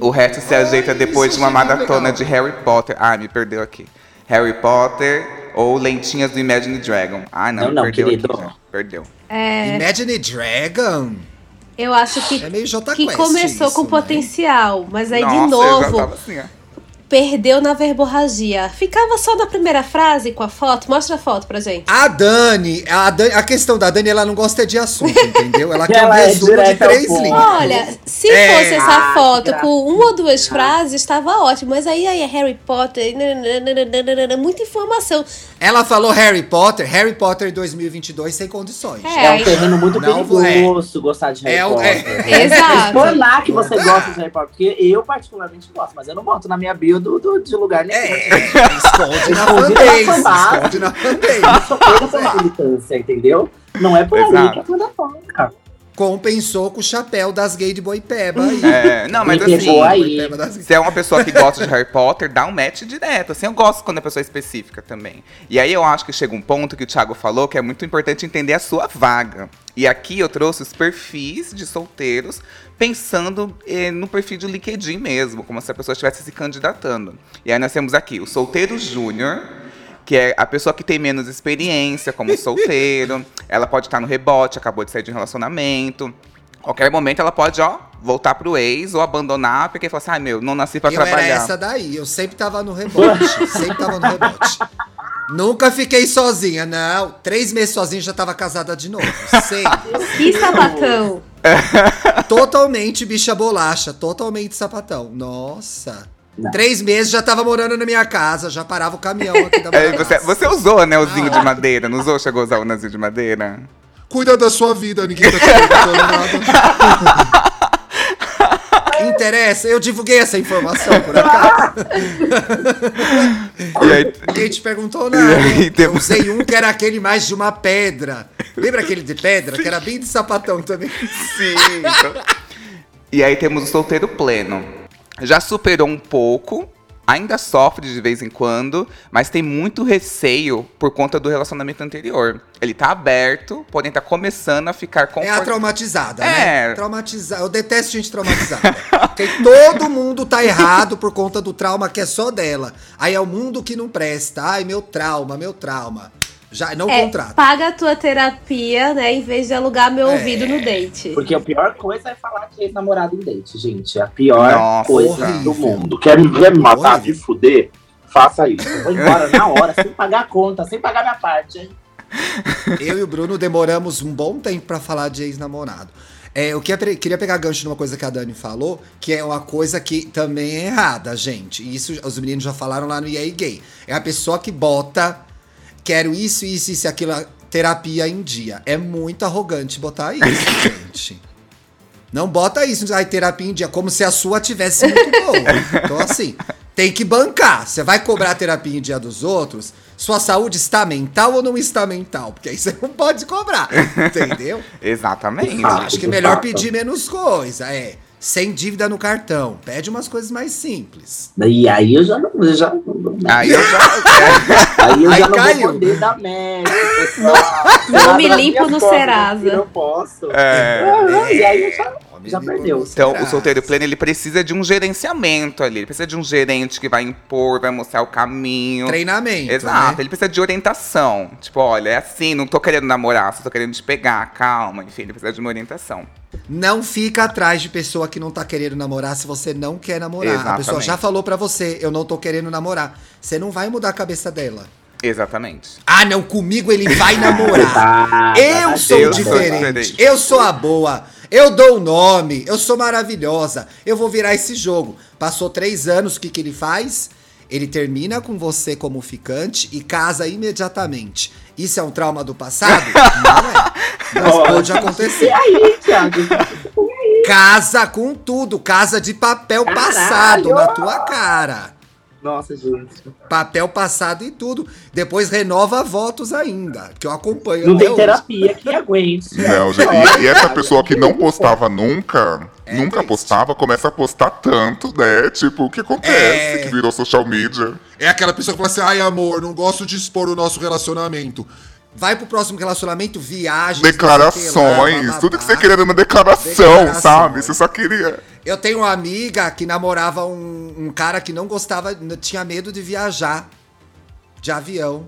O resto se ajeita depois de uma maratona de Harry Potter. Ai, me perdeu aqui. Harry Potter ou lentinhas do Imagine Dragon. Ai, não, Não, não, perdeu querido. aqui já. Perdeu. É, Imagine Dragon. eu acho que, É que começou isso, com né? potencial, mas aí Nossa, de eu já novo tava assim. Perdeu na verborragia. Ficava só na primeira frase com a foto. Mostra a foto pra gente. A Dani, a Dani, a questão da Dani, ela não gosta de assunto, entendeu? Ela quer um é resumo de três linhas. Olha, se É. fosse essa Ah, foto com uma ou duas frases, estava ótimo. Mas aí, aí é Harry Potter, nananana, muita informação. Ela falou Harry Potter, Harry Potter 2022 sem condições. É, É um terreno muito Não, perigoso gostar de Harry É o- Potter. é- Exato. Explanar que você gosta de Harry Potter, porque eu particularmente gosto, mas eu não boto na minha bio do, do- de lugar nenhum. É, esconde na Esconde na fanbase, fanbase. esconde na Eu fanbase. pela militância, entendeu? Não é por aí Exato. que a coisa toca. Compensou com o chapéu das gay de Boipeba aí. É, não, mas Me assim, aí. Se é uma pessoa que gosta de Harry Potter, dá um match direto. Assim, eu gosto quando a pessoa é específica também. E aí eu acho que chega um ponto que o Thiago falou que é muito importante entender a sua vaga. E aqui eu trouxe os perfis de solteiros, pensando eh, no perfil de LinkedIn mesmo, como se a pessoa estivesse se candidatando. E aí nós temos aqui o solteiro júnior, que é a pessoa que tem menos experiência como solteiro. ela pode estar no rebote, acabou de sair de um relacionamento. Qualquer momento ela pode, ó, voltar pro ex ou abandonar, porque fala assim, ai meu, não nasci pra Eu era trabalhar. essa daí, eu sempre tava no rebote, sempre tava no rebote. Nunca fiquei sozinha, não. Três meses sozinha já tava casada de novo. Sempre. Que sapatão. totalmente bicha bolacha, totalmente sapatão. Nossa. Não. Três meses já tava morando na minha casa, já parava o caminhão aqui da É, você, você usou anelzinho Ah. de madeira, não usou? Chegou a usar o anelzinho de madeira? Cuida da sua vida, ninguém tá te perguntando nada. Interessa? Eu divulguei essa informação, por acaso. E aí, Ninguém te perguntou nada. aí Eu temos- usei um que era aquele mais de uma pedra. Lembra aquele de pedra? Que era bem de sapatão também. sim. então. E aí temos o solteiro pleno. Já superou um pouco ainda sofre de vez em quando, mas tem muito receio por conta do relacionamento anterior. Ele tá aberto, porém tá começando a ficar É a traumatizada, É. né? Traumatizada. Eu detesto gente traumatizada. Porque todo mundo tá errado por conta do trauma que é só dela. Aí é o mundo que não presta. Ai, meu trauma, meu trauma. Já não É, contrato. paga a tua terapia, né? Em vez de alugar meu É. ouvido no date. Porque a pior coisa é falar de ex-namorado em date, gente. É a pior Nossa, coisa horrível. do mundo. Quer me, quer me matar, se fuder? Faça isso. Eu vou embora na hora, sem pagar a conta, sem pagar minha parte, hein? Eu e o Bruno demoramos um bom tempo pra falar de ex-namorado. É, eu queria, queria pegar gancho numa coisa que a Dani falou, que é uma coisa que também é errada, gente. E isso os meninos já falaram lá no EA Gay. É a pessoa que bota, quero isso, isso, isso aquilo, terapia em dia. É muito arrogante botar isso, gente. Não bota isso, ai, terapia em dia, como se a sua tivesse muito boa. Então, assim, tem que bancar. Você vai cobrar terapia em dia dos outros, sua saúde está mental ou não está mental? Porque aí você não pode cobrar, entendeu? Exatamente. Ah, Acho que é melhor pedir menos coisa, é. Sem dívida no cartão. Pede umas coisas mais simples. E aí eu já não. Eu já, Aí eu já. aí eu Aí já não caiu. vou poder dar médico, pessoal. Não me limpo no Serasa. Eu não posso. É. E aí eu já. Homem Já de perdeu. Então, o solteiro pleno, ele precisa de um gerenciamento ali. Ele precisa de um gerente que vai impor, vai mostrar o caminho. Treinamento. Exato, né? ele precisa de orientação. Tipo, olha, é assim, não tô querendo namorar, só tô querendo te pegar, calma. Enfim, ele precisa de uma orientação. Não fica atrás de pessoa que não tá querendo namorar se você não quer namorar. A pessoa Exatamente. já falou pra você, eu não tô querendo namorar. Você não vai mudar a cabeça dela. Exatamente. Ah, não, comigo ele vai namorar. Tá, Eu sou eu bem, sou diferente. diferente. Eu sou a boa. Eu dou o nome. Eu sou maravilhosa. Eu vou virar esse jogo. Passou três anos, o que, que ele faz? Ele termina com você como ficante e casa imediatamente. Isso é um trauma do passado? Não é. Mas Ó, pode acontecer. E aí, Thiago? Casa com tudo. Casa de papel Caralho! passado na tua cara. Nossa, gente. Papel passado e tudo. Depois renova votos ainda, que eu acompanho Não tem hoje. terapia que aguente. Não, gente, e, e essa pessoa que não postava nunca, nunca triste. postava, começa a postar tanto, né? Tipo, o que acontece? É. Que virou social media. É aquela pessoa que fala assim, ai amor, não gosto de expor o nosso relacionamento. Vai pro próximo relacionamento, viagem. Declarações, tudo que você queria era uma declaração, Declarações. sabe? Você só queria. Eu tenho uma amiga que namorava um, um cara que não gostava, tinha medo de viajar de avião.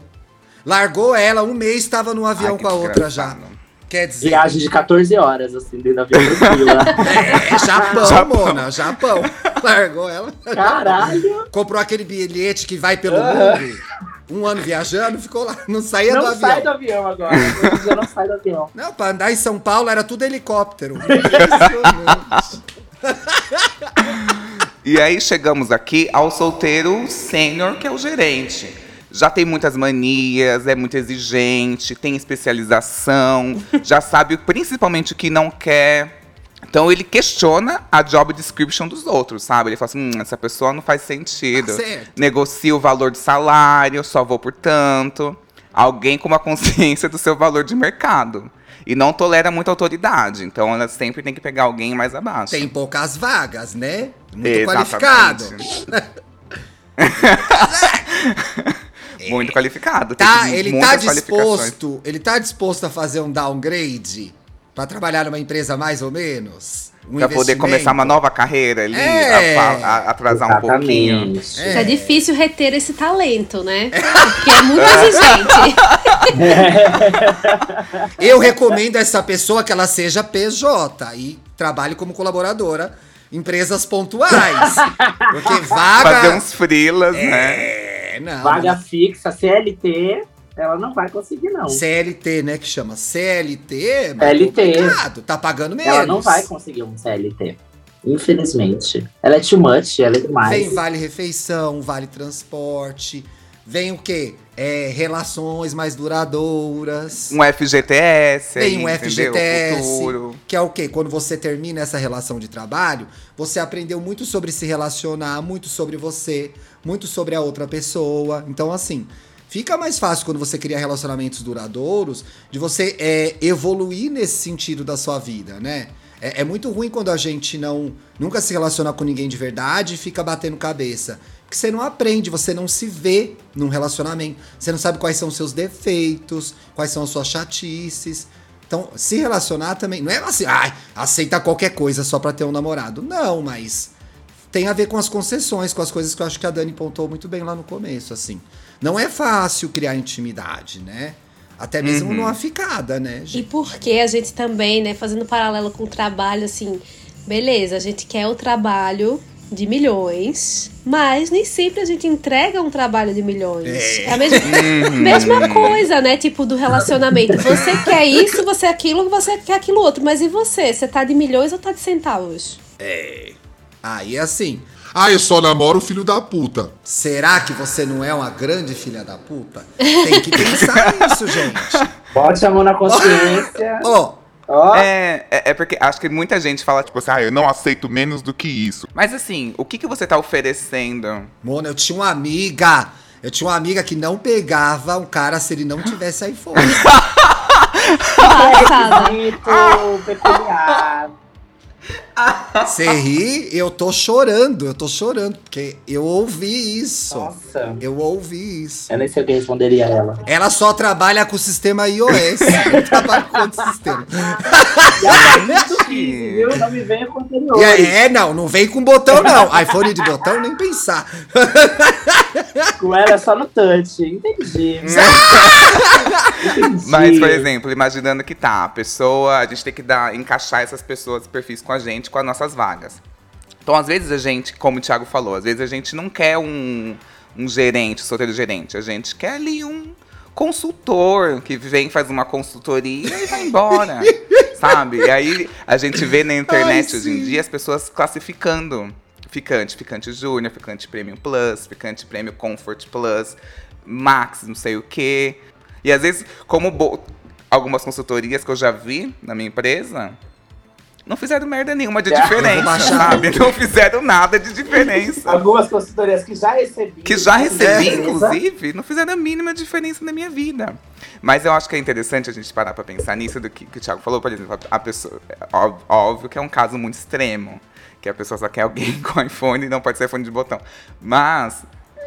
Largou ela, um mês estava no avião Ai, com a outra já. Quer dizer, Viagem de 14 horas, assim, dentro da vida tranquila. é Japão, Japão. Mona, Japão. Largou ela. Caralho! Comprou aquele bilhete que vai pelo mundo. Um ano viajando, ficou lá, não saía do Não avião. sai do avião agora. Não sai do avião. Não, pra andar em São Paulo era tudo helicóptero. Impressionante. E aí chegamos aqui ao solteiro sênior, que é o gerente. Já tem muitas manias, é muito exigente, tem especialização, já sabe principalmente o que não quer. Então ele questiona a job description dos outros, sabe? Ele fala assim, hum, essa pessoa não faz sentido. Tá certo. Negocia o valor de salário, só vou por tanto. Alguém com uma consciência do seu valor de mercado. E não tolera muita autoridade. Então ela sempre tem que pegar alguém mais abaixo. Tem poucas vagas, né? Muito Exatamente. qualificado. Muito qualificado. tem Tá, ele tá disposto. Ele tá disposto a fazer um downgrade pra trabalhar numa empresa mais ou menos? Um Pra poder começar uma nova carreira ali, É. a- a- atrasar um pouquinho. Exatamente. É. É difícil reter esse talento, né? Porque é muito exigente. Eu recomendo a essa pessoa que ela seja PJ e trabalhe como colaboradora em empresas pontuais. Porque vaga. Fazer uns frilas, né? É, não. Vaga fixa, CLT, ela não vai conseguir, não. CLT, né? Que chama CLT. CLT. complicado, Tá pagando menos. Ela não vai conseguir um CLT. Infelizmente. Ela é too much, ela é demais. Vem vale refeição, vale transporte. Vem o quê? É, relações mais duradouras. Um FGTS, aí, Tem um? FGTS, que é o quê? Quando você termina essa relação de trabalho, você aprendeu muito sobre se relacionar, muito sobre você, muito sobre a outra pessoa. Então, assim, fica mais fácil quando você cria relacionamentos duradouros de você é, evoluir nesse sentido da sua vida, né? É, é muito ruim quando a gente não nunca se relaciona com ninguém de verdade e fica batendo cabeça. Que você não aprende, você não se vê num relacionamento. Você não sabe quais são os seus defeitos, quais são as suas chatices. Então, se relacionar também. Não é assim, ai, aceita qualquer coisa só pra ter um namorado. Não, mas tem a ver com as concessões, com as coisas que eu acho que a Dani pontou muito bem lá no começo, assim. Não é fácil criar intimidade, né? Até mesmo Uhum. numa ficada, né, E gente? porque a gente também, né, fazendo paralelo com o trabalho, assim, beleza, a gente quer o trabalho de milhões, mas nem sempre a gente entrega um trabalho de milhões. É, a mesma, mesma coisa, né? Tipo, do relacionamento. Você quer isso, você é aquilo, você quer aquilo outro. Mas e você? Você tá de milhões ou tá de centavos? Aí, assim, Ah, eu só namoro o filho da puta. será que você não é uma grande filha da puta? Tem que pensar nisso, gente. Bote a mão na consciência. Ó, Ó, É, é, é porque acho que muita gente fala, tipo assim, ah, eu não aceito menos do que isso. Mas assim, o que, que você tá oferecendo? Mona, eu tinha uma amiga. Eu tinha uma amiga que não pegava um cara se ele não tivesse iPhone. Passada. bonito, peculiar. Você ri, eu tô chorando, eu tô chorando, porque eu ouvi isso. Nossa. Eu ouvi isso. Eu nem sei o que responderia a ela. Ela só trabalha com o sistema iOS. não trabalha com outro sistema. 15, viu? Não me venha com anterior. É, não, não vem com botão, não. iPhone de botão, nem pensar. Com ela é só no touch. Entendi. Entendi. Mas, por exemplo, imaginando que tá, a pessoa, a gente tem que dar, encaixar essas pessoas, perfis com a gente, com as nossas vagas. Então, às vezes a gente, como o Thiago falou, às vezes a gente não quer um, um gerente, solteiro gerente, a gente quer ali um consultor que vem, faz uma consultoria e vai embora, sabe? E aí a gente vê na internet Ai, hoje em dia as pessoas classificando ficante, ficante júnior, ficante premium plus, ficante premium comfort plus, max, não sei o quê. E às vezes, como algumas consultorias que eu já vi na minha empresa, não fizeram merda nenhuma de diferença, sabe? Não fizeram nada de diferença. Algumas consultorias que já recebi. Que já recebi, inclusive, não fizeram a mínima diferença na minha vida. Mas eu acho que é interessante a gente parar pra pensar nisso do que, que o Thiago falou, por exemplo, a pessoa. é Óbvio que é um caso muito extremo. Que a pessoa só quer alguém com iPhone e não pode ser iPhone de botão. Mas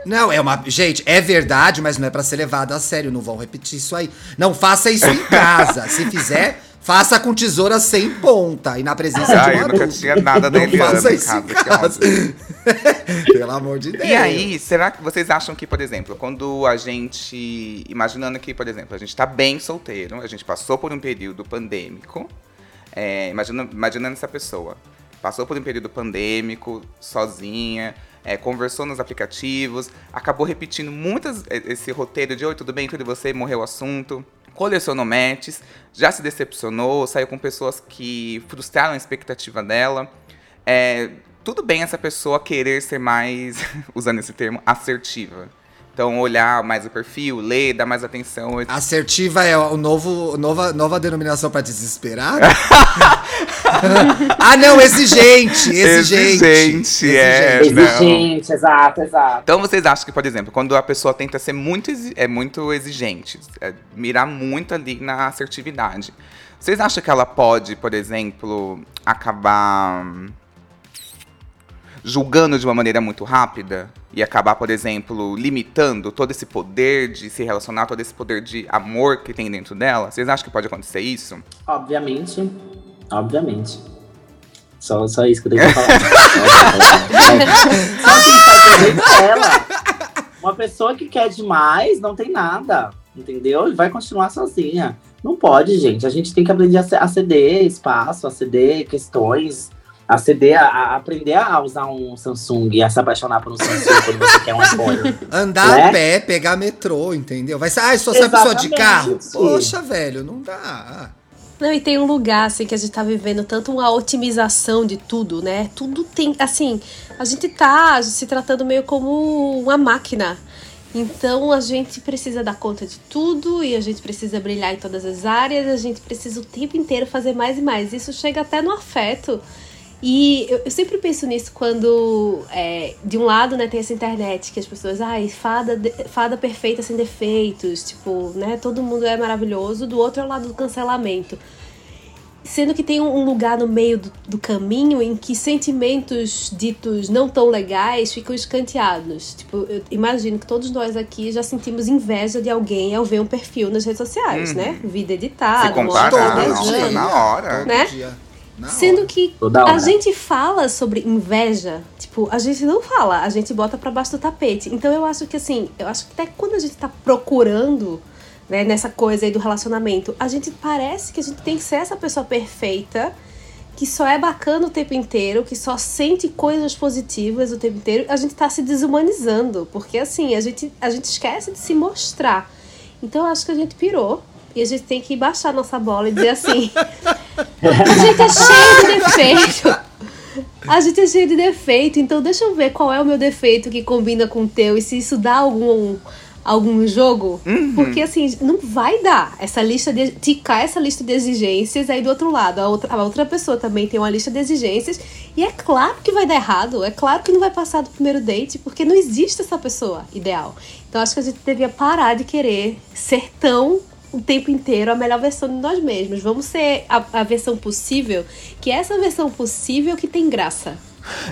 Não, é uma. Gente, é verdade, mas não é pra ser levado a sério. Não vão repetir isso aí. Não faça isso em casa. Se fizer, faça com tesoura sem ponta e na presença ai, de eu um nunca adulto. tinha nada da Eliana faça isso em casa. Pelo amor de Deus. E aí, será que vocês acham que, por exemplo, quando a gente. Imaginando que, por exemplo, a gente tá bem solteiro, a gente passou por um período pandêmico. É, imagina, imaginando essa pessoa. Passou por um período pandêmico, sozinha, é, conversou nos aplicativos, acabou repetindo muitas é, esse roteiro de Oi, tudo bem, tudo você, morreu o assunto. Colecionou matches, já se decepcionou, saiu com pessoas que frustraram a expectativa dela. É, tudo bem essa pessoa querer ser mais, usando esse termo, assertiva. Então, olhar mais o perfil, ler, dar mais atenção. Assertiva é o novo, nova, nova denominação pra desesperado? ah, não, exigente, exigente. Exigente, é. Exigente. não. Exigente, exato, exato. Então vocês acham que, por exemplo, quando a pessoa tenta ser muito, é muito exigente, é, mirar muito ali na assertividade, vocês acham que ela pode, por exemplo, acabar hum, julgando de uma maneira muito rápida e acabar, por exemplo, limitando todo esse poder de se relacionar, todo esse poder de amor que tem dentro dela? Vocês acham que pode acontecer isso? Obviamente, obviamente. Só, só isso que eu tenho que falar. só que faz bem pra ela. Uma pessoa que quer demais não tem nada, entendeu? E vai continuar sozinha. Não pode, gente. A gente tem que aprender a ce- a ceder espaço, a ceder questões, a ceder, a, a aprender a usar um Samsung e a se apaixonar por um Samsung quando você quer um iPhone. Andar Né? a pé, pegar metrô, entendeu? Vai ser, ah, sou essa pessoa de carro. Poxa, velho, não dá. Não, e tem um lugar, assim, que a gente tá vivendo tanto uma otimização de tudo, né? Tudo tem, assim, a gente tá se tratando meio como uma máquina. Então a gente precisa dar conta de tudo e a gente precisa brilhar em todas as áreas, a gente precisa o tempo inteiro fazer mais e mais. Isso chega até no afeto. E eu, eu sempre penso nisso quando, é, de um lado, né, tem essa internet que as pessoas, ai, fada, fada perfeita sem defeitos, tipo, né, todo mundo é maravilhoso, do outro é o lado do cancelamento. sendo que tem um lugar no meio do, do, caminho em que sentimentos ditos não tão legais ficam escanteados. Tipo, eu imagino que todos nós aqui já sentimos inveja de alguém ao ver um perfil nas redes sociais, uhum. né? Vida editada, Se comparar, nossa, na hora. Né? Sendo que a gente fala sobre inveja, tipo, a gente não fala, a gente bota para baixo do tapete. Então eu acho que assim, eu acho que até quando a gente tá procurando né, nessa coisa aí do relacionamento. A gente parece que a gente tem que ser essa pessoa perfeita, que só é bacana o tempo inteiro, que só sente coisas positivas o tempo inteiro. A gente tá se desumanizando, porque assim, a gente, a gente esquece de se mostrar. Então eu acho que a gente pirou. E a gente tem que baixar nossa bola e dizer assim: a gente é cheio de defeito. A gente é cheio de defeito, então deixa eu ver qual é o meu defeito que combina com o teu e se isso dá algum algum jogo, uhum. porque assim, não vai dar essa lista de ticar essa lista de exigências aí do outro lado. A outra, a outra pessoa também tem uma lista de exigências e é claro que vai dar errado, é claro que não vai passar do primeiro date, porque não existe essa pessoa ideal. Então acho que a gente devia parar de querer ser tão o tempo inteiro a melhor versão de nós mesmos. Vamos ser a, a versão possível, que é essa versão possível que tem graça.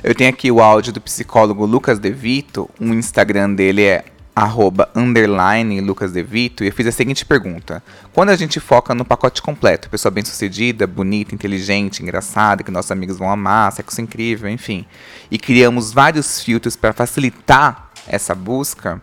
Eu tenho aqui o áudio do psicólogo Lucas De Vito. O Instagram dele é arroba underline Lucas De Vito, e eu fiz a seguinte pergunta. Quando a gente foca no pacote completo, pessoa bem sucedida, bonita, inteligente, engraçada, que nossos amigos vão amar, sexo incrível, enfim, e criamos vários filtros para facilitar essa busca,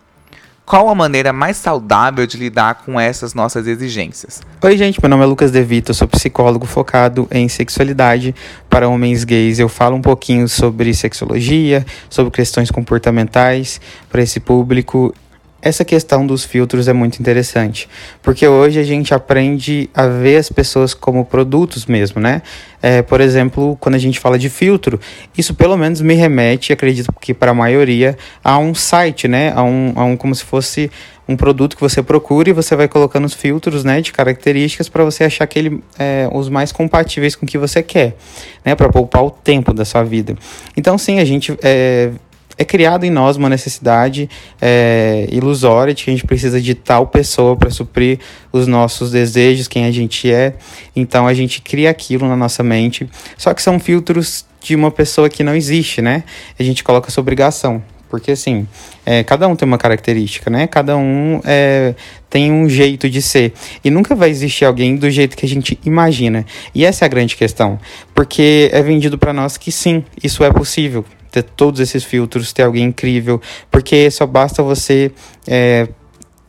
qual a maneira mais saudável de lidar com essas nossas exigências? Oi, gente, meu nome é Lucas De Vito, eu sou psicólogo focado em sexualidade para homens gays. Eu falo um pouquinho sobre sexologia, sobre questões comportamentais para esse público essa questão dos filtros é muito interessante, porque hoje a gente aprende a ver as pessoas como produtos mesmo, né? É, por exemplo, quando a gente fala de filtro, isso pelo menos me remete, acredito que para a maioria, a um site, né? A um, a um como se fosse um produto que você procura e você vai colocando os filtros, né, de características para você achar aquele é, os mais compatíveis com o que você quer, né, para poupar o tempo da sua vida. Então, sim, a gente é, é criado em nós uma necessidade é, ilusória de que a gente precisa de tal pessoa para suprir os nossos desejos, quem a gente é. Então a gente cria aquilo na nossa mente. Só que são filtros de uma pessoa que não existe, né? A gente coloca essa obrigação. Porque assim, é, cada um tem uma característica, né? Cada um é, tem um jeito de ser. E nunca vai existir alguém do jeito que a gente imagina. E essa é a grande questão. Porque é vendido para nós que sim, isso é possível ter todos esses filtros, ter alguém incrível, porque só basta você é,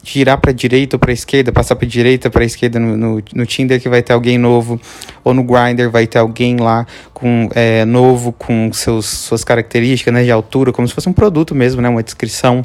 girar para direita ou para esquerda, passar para direita para esquerda no, no, no, Tinder que vai ter alguém novo, ou no Grindr vai ter alguém lá com é, novo com seus, suas características né, de altura, como se fosse um produto mesmo, né, uma descrição.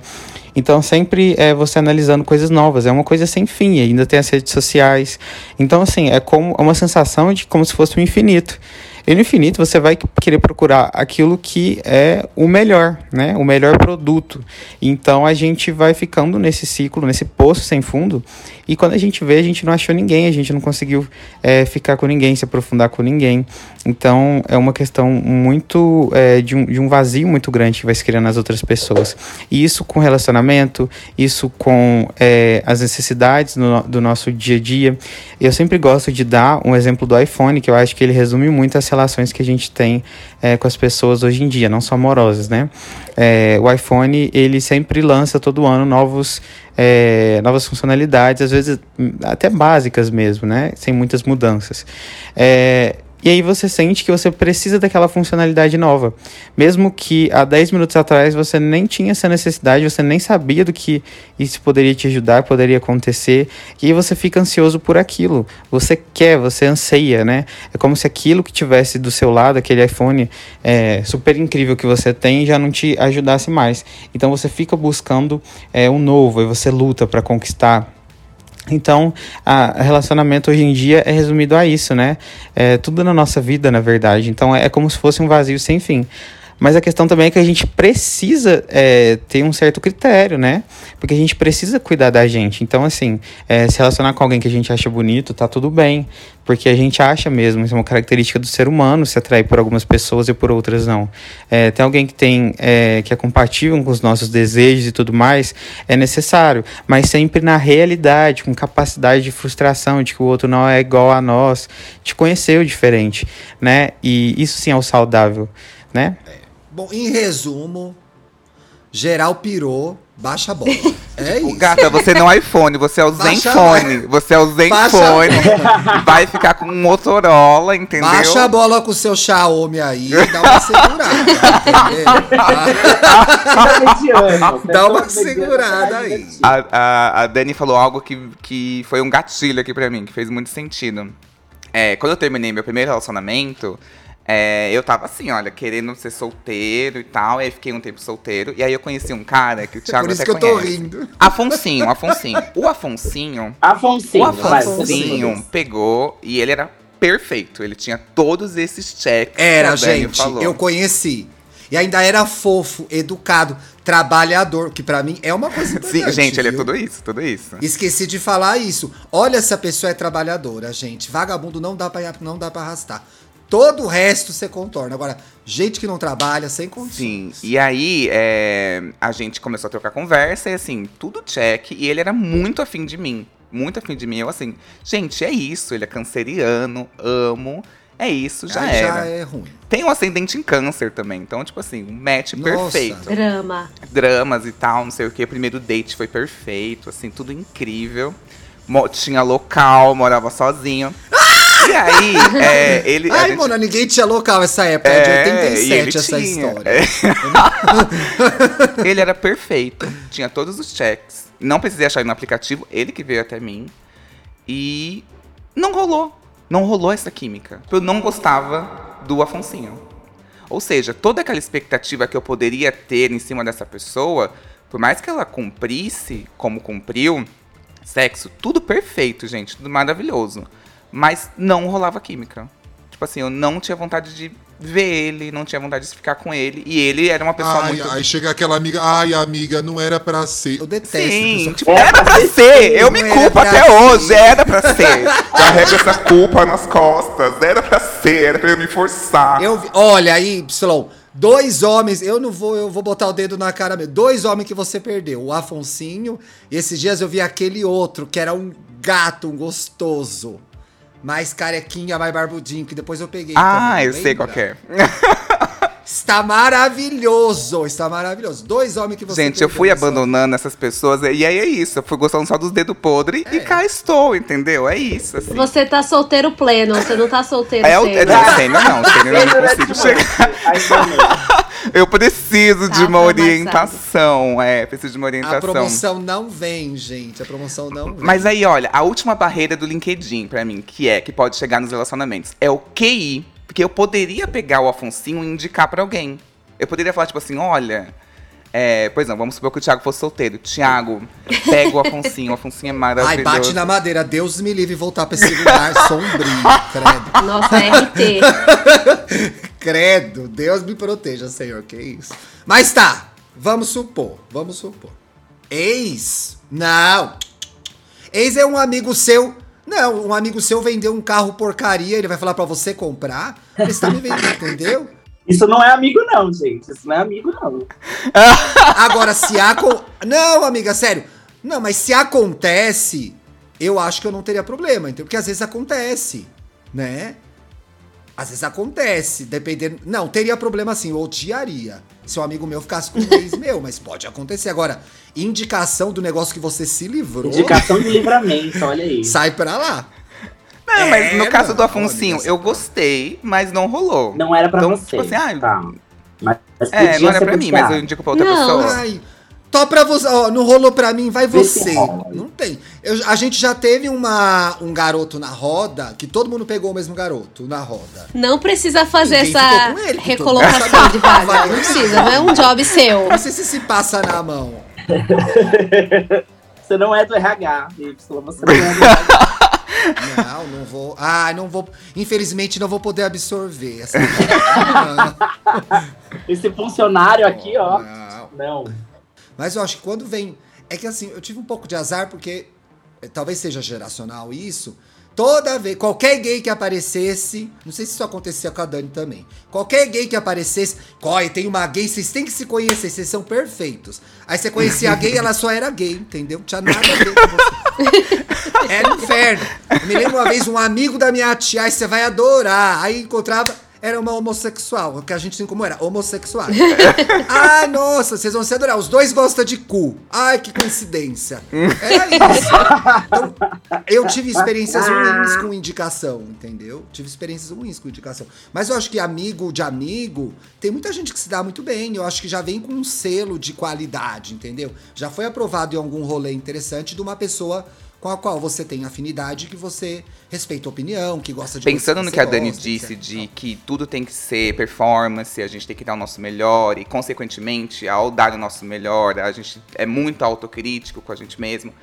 Então sempre é você analisando coisas novas, é uma coisa sem fim, ainda tem as redes sociais. Então assim, é como é uma sensação de como se fosse um infinito. E no infinito você vai querer procurar aquilo que é o melhor, né? O melhor produto. Então a gente vai ficando nesse ciclo, nesse poço sem fundo. E quando a gente vê, a gente não achou ninguém, a gente não conseguiu é, ficar com ninguém, se aprofundar com ninguém. Então é uma questão muito é, de, um, de um vazio muito grande que vai se criando nas outras pessoas. E isso com relacionamento, isso com é, as necessidades no, do nosso dia a dia. Eu sempre gosto de dar um exemplo do iPhone, que eu acho que ele resume muito as relações que a gente tem é, com as pessoas hoje em dia, não só amorosas, né? É, o iPhone, ele sempre lança todo ano novos, é, novas funcionalidades, às vezes até básicas mesmo, né? Sem muitas mudanças. É, e aí você sente que você precisa daquela funcionalidade nova. Mesmo que há 10 minutos atrás você nem tinha essa necessidade, você nem sabia do que isso poderia te ajudar, poderia acontecer. E aí você fica ansioso por aquilo. Você quer, você anseia, né? É como se aquilo que tivesse do seu lado, aquele iPhone é, super incrível que você tem, já não te ajudasse mais. Então você fica buscando é, um novo e você luta para conquistar então, a relacionamento hoje em dia é resumido a isso, né? É tudo na nossa vida, na verdade. Então, é como se fosse um vazio sem fim. Mas a questão também é que a gente precisa é, ter um certo critério, né? Porque a gente precisa cuidar da gente. Então, assim, é, se relacionar com alguém que a gente acha bonito, tá tudo bem. Porque a gente acha mesmo, isso é uma característica do ser humano, se atrair por algumas pessoas e por outras não. É, alguém que tem é, que é compatível com os nossos desejos e tudo mais, é necessário, mas sempre na realidade, com capacidade de frustração, de que o outro não é igual a nós, conhecer o diferente, né? E isso sim é o saudável, né? Bom, em resumo, geral pirou, baixa a bola. É O isso. gata, você não é iPhone, você é o Baixa- Zenfone. Você é o Zenfone. Vai ficar com um Motorola, entendeu? Baixa a bola com o seu Xiaomi aí e dá uma segurada, mediano. Dá uma medianas segurada aí. A, a, a Dani falou algo que, que foi um gatilho aqui pra mim, que fez muito sentido. É, quando eu terminei meu primeiro relacionamento, é, eu tava assim, olha, querendo ser solteiro e tal. E aí fiquei um tempo solteiro. E aí eu conheci um cara que o Thiago Por isso até que eu tô conhece. rindo. Afonsinho, Afonsinho. O Afonsinho, Afonsinho, o Afonsinho pegou e ele era perfeito. Ele tinha todos esses checks. que Era, gente, falou. eu conheci. E ainda era fofo, educado, trabalhador, que pra mim é uma coisa. Sim, gente, ele é viu? tudo isso, tudo isso. Esqueci de falar isso. Olha se a pessoa é trabalhadora, gente. Vagabundo não dá pra, não dá pra arrastar. Todo o resto você contorna. Agora, gente que não trabalha, sem condições. Sim, e aí é, a gente começou a trocar conversa e assim, tudo check. E ele era muito afim de mim. Muito afim de mim. Eu assim, gente, é isso. Ele é canceriano, amo. É isso, já Aí era. já é ruim. Tem um ascendente em câncer também. Então, tipo assim, um match Nossa. perfeito. Drama. Dramas e tal, não sei o que. O primeiro date foi perfeito, assim, tudo incrível. Mo- tinha local, morava sozinho. E aí, é, ele. Ai, gente- mano, ninguém tinha local essa época. É, de e ele 87 essa tinha. história. É. ele era perfeito, tinha todos os checks. Não precisei achar ele no aplicativo, ele que veio até mim. E não rolou. Não rolou essa química. Eu não gostava do Afonsinho. Ou seja, toda aquela expectativa que eu poderia ter em cima dessa pessoa, por mais que ela cumprisse como cumpriu, sexo, tudo perfeito, gente, tudo maravilhoso. Mas não rolava química. Tipo assim, eu não tinha vontade de ver ele, não tinha vontade de ficar com ele. E ele era uma pessoa Ai, muito. aí chega aquela amiga, ai, amiga, não era pra ser. Eu detesto. Sim, tipo, era pra ser Eu me culpo até ser. hoje. Era pra ser. Carrego essa culpa nas costas. Era pra ser, era pra eu me forçar. Eu vi- olha aí, Y, dois homens, eu não vou, eu vou botar o dedo na cara mesmo. Dois homens que você perdeu, o Afonsinho, e esses dias eu vi aquele outro, que era um gato, um gostoso. Mais carequinha, mais barbudinho, que depois eu peguei. Ah, também, eu sei lembra? qual que é. Está maravilhoso, está maravilhoso. Dois homens que você Gente, eu fui abandonando essas pessoas. E aí é isso. Eu fui gostando só dos dedos podres É. e cá estou, entendeu? É isso, assim. Você tá solteiro pleno, você não tá solteiro É o sênior. não, sênior não, sênior eu não Durante consigo chegar. não. Eu preciso Tá de uma orientação. É, preciso de uma A orientação. promoção não vem, gente. A promoção não vem. Mas aí, olha, a última barreira do LinkedIn pra mim, que é que pode chegar nos relacionamentos, é o QI. Porque eu poderia pegar o Afonsinho e indicar pra alguém. Eu poderia falar, tipo assim, olha. É, pois não, vamos supor que o Thiago fosse solteiro. Thiago, pega o Afonsinho, o Afonsinho é Ai, maravilhoso. bate na madeira. Deus me livre voltar pra esse lugar sombrio. Credo. Nossa, RT. Credo, Deus me proteja, Senhor, que isso. Mas tá, vamos supor, vamos supor. Ex? Não. Ex é um amigo seu. Não, um amigo seu vendeu um carro porcaria, ele vai falar pra você comprar. Ele está me vendendo, entendeu? Isso não é amigo, não, gente. Isso não é amigo, não. Agora, se acon... Não, amiga, sério. Não, mas se acontece, eu acho que eu não teria problema, entendeu? Porque às vezes acontece, né? Às vezes acontece, dependendo. Não, teria problema assim, eu odiaria. Se um amigo meu ficasse com um ex meu, mas pode acontecer. Agora, indicação do negócio que você se livrou, Indicação de livramento, olha aí. sai pra lá. Não, mas no É, caso do Afonsinho, eu gostei, mas não rolou. Não era pra Então, você. tipo assim, ah, tá. Mas É, podia não era pra mim, mas eu indico pra outra Não. pessoa. Ai, tó pra você. Ó, não rolou pra mim, vai você. Não tem. Eu- a gente já teve uma, um garoto na roda, que todo mundo pegou o mesmo garoto na roda. Não precisa fazer Ninguém essa ele, recolocação de vaga. Não precisa, não é um job seu. Não sei se se passa na mão. Você não é do RH, Y. Você não é do RH. Não, não vou. Ah, não vou. Infelizmente, não vou poder absorver. Essa... Esse funcionário aqui, ó. Não. Não. Mas eu acho que quando vem. É que assim, eu tive um pouco de azar, porque eh, talvez seja geracional isso. Toda vez, qualquer gay que aparecesse, não sei se isso acontecia com a Dani também. Qualquer gay que aparecesse, corre, tem uma gay, vocês têm que se conhecer, vocês são perfeitos. Aí você conhecia a gay, ela só era gay, entendeu? Não tinha nada a ver com você. Era inferno. Eu me lembro uma vez, um amigo da minha tia, aí você vai adorar. Aí encontrava, era uma homossexual, o que a gente tem como era, homossexual. ah, nossa, vocês vão se adorar. Os dois gostam de cu. Ai, que coincidência. Era isso. Então, eu tive experiências ruins com indicação, entendeu? Tive experiências ruins com indicação. Mas eu acho que amigo de amigo, tem muita gente que se dá muito bem. Eu acho que já vem com um selo de qualidade, entendeu? Já foi aprovado em algum rolê interessante de uma pessoa com a qual você tem afinidade, que você respeita a opinião, que gosta de Pensando no que a Dani gosta, disse etc. de que tudo tem que ser performance, a gente tem que dar o nosso melhor e, consequentemente, ao dar o nosso melhor, a gente é muito autocrítico com a gente mesmo,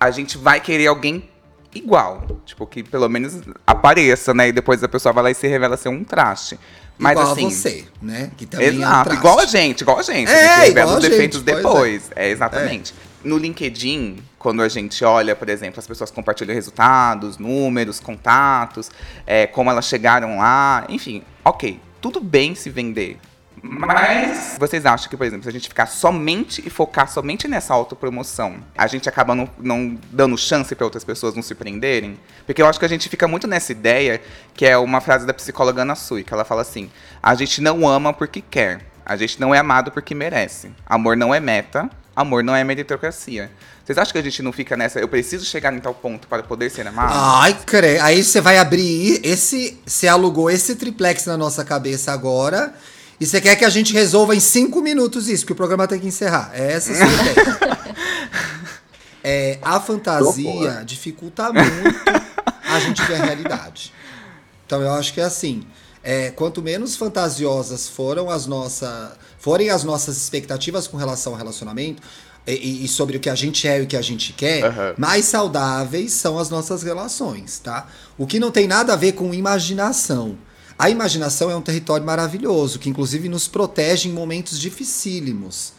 a gente vai querer alguém igual, tipo, que pelo menos apareça, né? E depois a pessoa vai lá e se revela ser um traste. Mas igual assim, a você, né? Que também é um Exato, traste. igual a gente, igual a gente. É, a gente revela igual os defeitos gente, pois depois. É, exatamente. No LinkedIn, quando a gente olha, por exemplo, as pessoas compartilham resultados, números, contatos, é, como elas chegaram lá, enfim, ok, tudo bem se vender. Mas vocês acham que, por exemplo, se a gente ficar somente e focar somente nessa autopromoção, a gente acaba não, não dando chance para outras pessoas não se prenderem? Porque eu acho que a gente fica muito nessa ideia, que é uma frase da psicóloga Ana Sui, que ela fala assim: a gente não ama porque quer, a gente não é amado porque merece. Amor não é meta, amor não é meritocracia. Vocês acham que a gente não fica nessa, eu preciso chegar em tal ponto para poder ser amado? Ai, cre... Aí você vai abrir esse. Você alugou esse triplex na nossa cabeça agora. E você quer que a gente resolva em cinco minutos isso, que o programa tem que encerrar. É essa a sua ideia. É, a fantasia dificulta muito a gente ver a realidade. Então eu acho que é assim. É, quanto menos fantasiosas foram as nossas, forem as nossas expectativas com relação ao relacionamento e- e, sobre o que a gente é e o que a gente quer, Aham. mais saudáveis são as nossas relações, tá? O que não tem nada a ver com imaginação. A imaginação é um território maravilhoso, que inclusive nos protege em momentos dificílimos.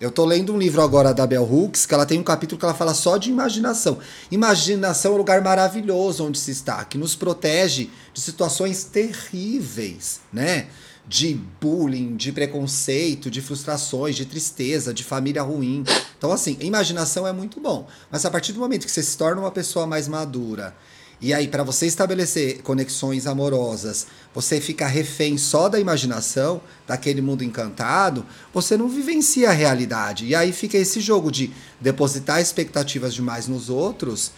Eu tô lendo um livro agora da Bell Hooks, que ela tem um capítulo que ela fala só de imaginação. Imaginação é um lugar maravilhoso onde se está, que nos protege de situações terríveis, né? De bullying, de preconceito, de frustrações, de tristeza, de família ruim. Então, assim, imaginação é muito bom. Mas a partir do momento que você se torna uma pessoa mais madura, e aí, para você estabelecer conexões amorosas, você fica refém só da imaginação, daquele mundo encantado, você não vivencia a realidade. E aí fica esse jogo de depositar expectativas demais nos outros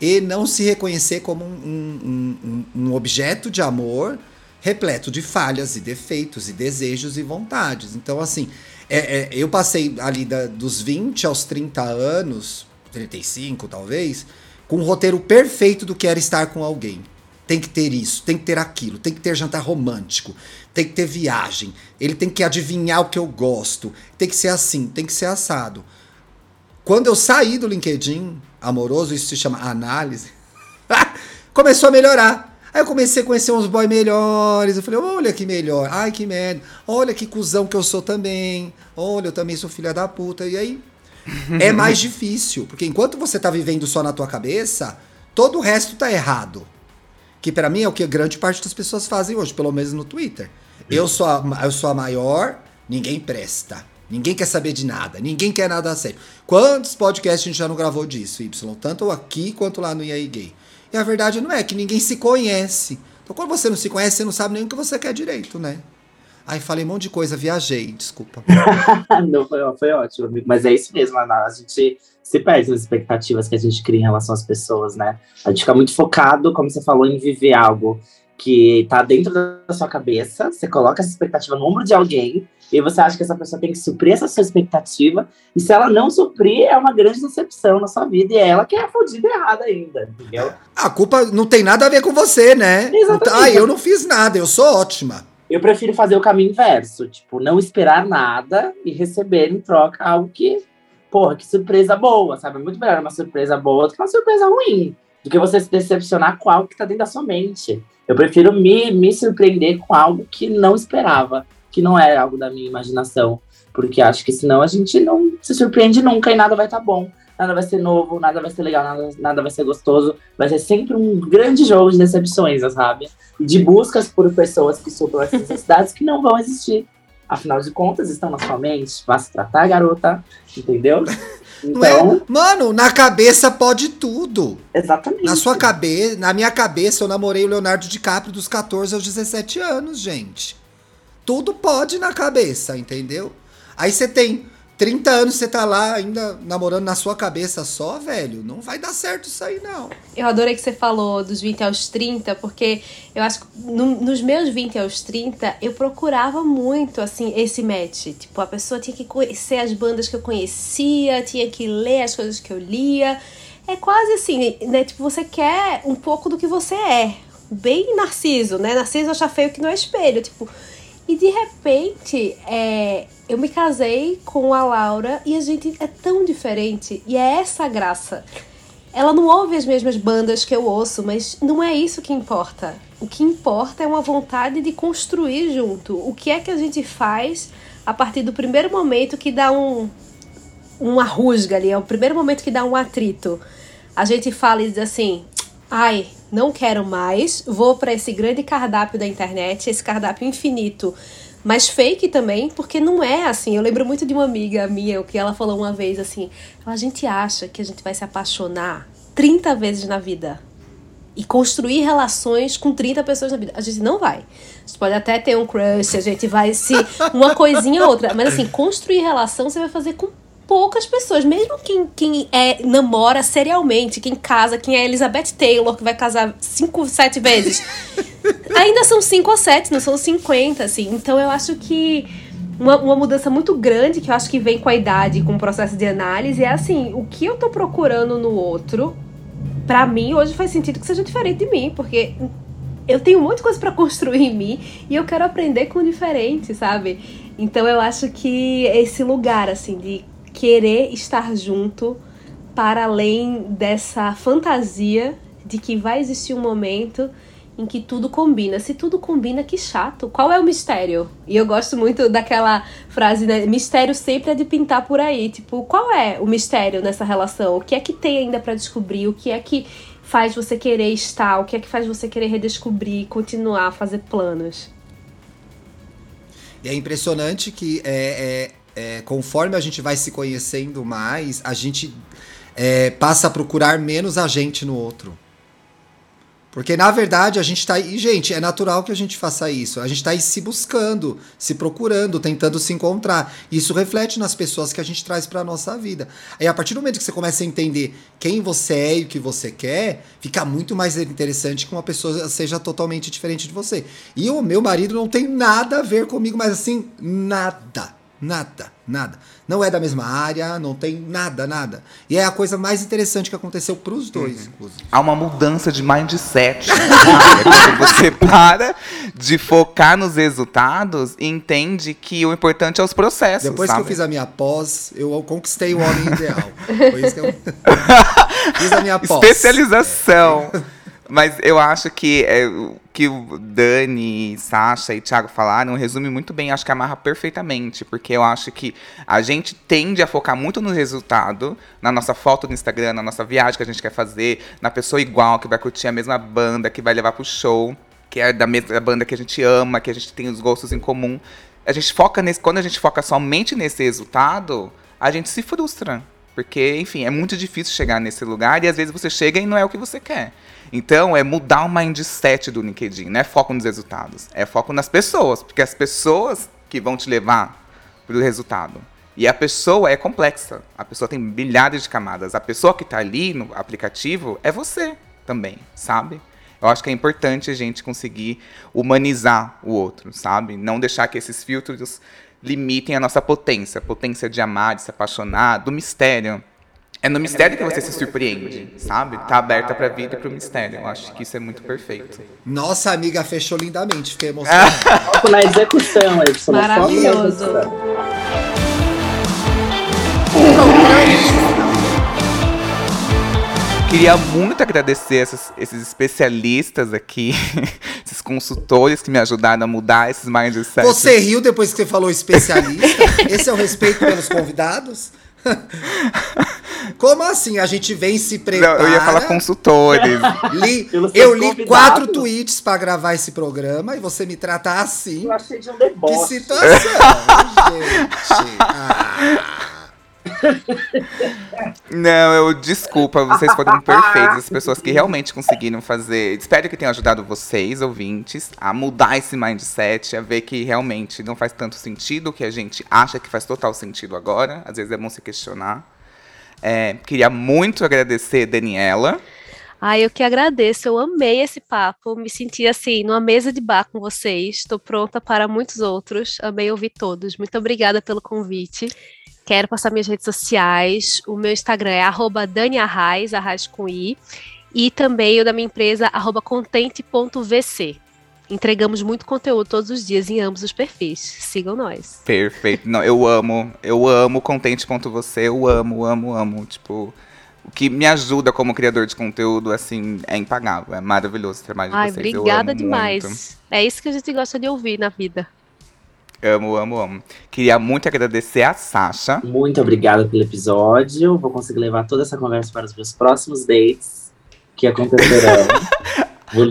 e não se reconhecer como um, um- um- um objeto de amor repleto de falhas e defeitos e desejos e vontades. Então, assim, é- é, eu passei ali da- dos 20 aos 30 anos, 35 talvez, com um roteiro perfeito do que era estar com alguém. Tem que ter isso, tem que ter aquilo, tem que ter jantar romântico, tem que ter viagem, ele tem que adivinhar o que eu gosto, tem que ser assim, tem que ser assado. Quando eu saí do LinkedIn amoroso, isso se chama análise, começou a melhorar. Aí eu comecei a conhecer uns boys melhores. Eu falei, olha que melhor. Ai, que merda. Olha que cuzão que eu sou também. Olha, eu também sou filha da puta. E aí é mais difícil. Porque enquanto você tá vivendo só na tua cabeça, todo o resto tá errado. Que pra mim é o que grande parte das pessoas fazem hoje, pelo menos no Twitter. Eu sou a, eu sou a maior, ninguém presta. Ninguém quer saber de nada, ninguém quer nada a sério. Quantos podcasts a gente já não gravou disso, Y? Tanto aqui quanto lá no EA Gay. E a verdade não é que ninguém se conhece. Então quando você não se conhece, você não sabe nem o que você quer direito, né? Ai, falei um monte de coisa, viajei, desculpa. Não, foi, foi ótimo, amigo. Mas é isso mesmo, Ana. A gente se perde nas expectativas que a gente cria em relação às pessoas, né? A gente fica muito focado, como você falou, em viver algo que tá dentro da sua cabeça. Você coloca essa expectativa no ombro de alguém e você acha que essa pessoa tem que suprir essa sua expectativa. E se ela não suprir, é uma grande decepção na sua vida. E é ela que é fodida errada ainda, entendeu? A culpa não tem nada a ver com você, né? Exatamente. Ai, eu não fiz nada, eu sou ótima. Eu prefiro fazer o caminho inverso, tipo, não esperar nada e receber em troca algo que, porra, que surpresa boa, sabe? É muito melhor uma surpresa boa do que uma surpresa ruim. do que você se decepcionar com algo que tá dentro da sua mente. Eu prefiro me, me surpreender com algo que não esperava, que não é algo da minha imaginação. Porque acho que senão a gente não se surpreende nunca e nada vai estar tá bom. Nada vai ser novo, nada vai ser legal, nada, nada vai ser gostoso. Vai ser sempre um grande jogo de decepções, sabe? E de buscas por pessoas que supram essas necessidades que não vão existir. Afinal de contas, estão na sua mente. Vá se tratar, garota. Entendeu? Então, é? Mano, na cabeça pode tudo. Exatamente. Na sua cabeça, na minha cabeça, eu namorei o Leonardo DiCaprio dos 14 aos 17 anos, gente. Tudo pode na cabeça, entendeu? Aí você tem 30 anos, você tá lá ainda namorando na sua cabeça só, velho. Não vai dar certo isso aí, não. Eu adorei que você falou dos 20 aos 30, porque eu acho que no, nos meus 20 aos 30, eu procurava muito, assim, esse match. Tipo, a pessoa tinha que conhecer as bandas que eu conhecia, tinha que ler as coisas que eu lia. É quase assim, né? Tipo, você quer um pouco do que você é. Bem narciso, né? Narciso acha feio que não é espelho. Tipo, e de repente, é, eu me casei com a Laura e a gente é tão diferente. E é essa a graça. Ela não ouve as mesmas bandas que eu ouço, mas não é isso que importa. O que importa é uma vontade de construir junto. O que é que a gente faz a partir do primeiro momento que dá um uma rusga ali, é o primeiro momento que dá um atrito. A gente fala e diz assim: "Ai, não quero mais, vou para esse grande cardápio da internet, esse cardápio infinito, mas fake também, porque não é assim. Eu lembro muito de uma amiga minha, que ela falou uma vez assim: a gente acha que a gente vai se apaixonar 30 vezes na vida e construir relações com 30 pessoas na vida. A gente não vai. A gente pode até ter um crush, a gente vai se. uma coisinha ou outra, mas assim, construir relação você vai fazer com poucas pessoas, mesmo quem, quem é, namora serialmente, quem casa, quem é Elizabeth Taylor, que vai casar cinco, sete vezes, ainda são cinco ou sete, não são 50, assim. Então eu acho que uma, uma mudança muito grande que eu acho que vem com a idade, com o processo de análise, é assim, o que eu tô procurando no outro, para mim, hoje faz sentido que seja diferente de mim, porque eu tenho muita coisa para construir em mim e eu quero aprender com o diferente, sabe? Então eu acho que esse lugar, assim, de querer estar junto para além dessa fantasia de que vai existir um momento em que tudo combina. Se tudo combina, que chato. Qual é o mistério? E eu gosto muito daquela frase, né? Mistério sempre é de pintar por aí. Tipo, qual é o mistério nessa relação? O que é que tem ainda para descobrir? O que é que faz você querer estar? O que é que faz você querer redescobrir, continuar a fazer planos? E é impressionante que é, é é, conforme a gente vai se conhecendo mais, a gente é, passa a procurar menos a gente no outro. Porque na verdade a gente tá aí, gente, é natural que a gente faça isso. A gente tá aí se buscando, se procurando, tentando se encontrar. Isso reflete nas pessoas que a gente traz para nossa vida. Aí a partir do momento que você começa a entender quem você é e o que você quer, fica muito mais interessante que uma pessoa seja totalmente diferente de você. E o meu marido não tem nada a ver comigo, mas assim, nada. Nada, nada. Não é da mesma área, não tem nada, nada. E é a coisa mais interessante que aconteceu para os dois, uhum. inclusive. Há uma mudança de mindset. é você para de focar nos resultados e entende que o importante é os processos. Depois sabe? que eu fiz a minha pós, eu conquistei o homem ideal. Foi isso que eu fiz a minha pós. Especialização. Mas eu acho que é, que o Dani, Sasha e Thiago falaram resume muito bem, acho que amarra perfeitamente, porque eu acho que a gente tende a focar muito no resultado, na nossa foto no Instagram, na nossa viagem que a gente quer fazer, na pessoa igual, que vai curtir a mesma banda, que vai levar pro show, que é da mesma banda que a gente ama, que a gente tem os gostos em comum. A gente foca nesse, quando a gente foca somente nesse resultado, a gente se frustra. Porque, enfim, é muito difícil chegar nesse lugar e às vezes você chega e não é o que você quer. Então, é mudar o mindset do LinkedIn. Não é foco nos resultados. É foco nas pessoas. Porque as pessoas que vão te levar para o resultado. E a pessoa é complexa. A pessoa tem milhares de camadas. A pessoa que está ali no aplicativo é você também, sabe? Eu acho que é importante a gente conseguir humanizar o outro, sabe? Não deixar que esses filtros limitem a nossa potência. Potência de amar, de se apaixonar, do mistério. É no mistério que você se surpreende, sabe? Tá aberta pra vida e pro mistério. Eu acho que isso é muito perfeito. Nossa amiga fechou lindamente, fiquei emocionada. na execução, Edson. Maravilhoso. Queria muito agradecer esses, esses especialistas aqui, esses consultores que me ajudaram a mudar esses mindsets. Você riu depois que você falou especialista? Esse é o respeito pelos convidados? Como assim? A gente vem se prepara. Não, eu ia falar consultores. Li- eu li convidados. quatro tweets pra gravar esse programa e você me trata assim. Eu achei de um Que deboche. situação, gente. Ah. Não, eu desculpa, vocês foram perfeitos, as pessoas que realmente conseguiram fazer. Espero que tenha ajudado vocês, ouvintes, a mudar esse mindset, a ver que realmente não faz tanto sentido o que a gente acha que faz total sentido agora. Às vezes é bom se questionar. É, queria muito agradecer Daniela. Ai, eu que agradeço. Eu amei esse papo. Me senti assim, numa mesa de bar com vocês. Estou pronta para muitos outros. Amei ouvir todos. Muito obrigada pelo convite. Quero passar minhas redes sociais. O meu Instagram é arroba Dani Arraes, Arraes com I. E também o da minha empresa, arroba contente.vc. Entregamos muito conteúdo todos os dias em ambos os perfis. Sigam nós. Perfeito. Não, eu amo, eu amo contente.você, eu amo, amo, amo. Tipo, o que me ajuda como criador de conteúdo, assim, é impagável. É maravilhoso o trabalho Ai, de vocês. eu obrigada demais. muito. É isso que a gente gosta de ouvir na vida. Amo, amo, amo. Queria muito agradecer a Sasha. Muito obrigada pelo episódio. Vou conseguir levar toda essa conversa para os meus próximos dates que acontecerão.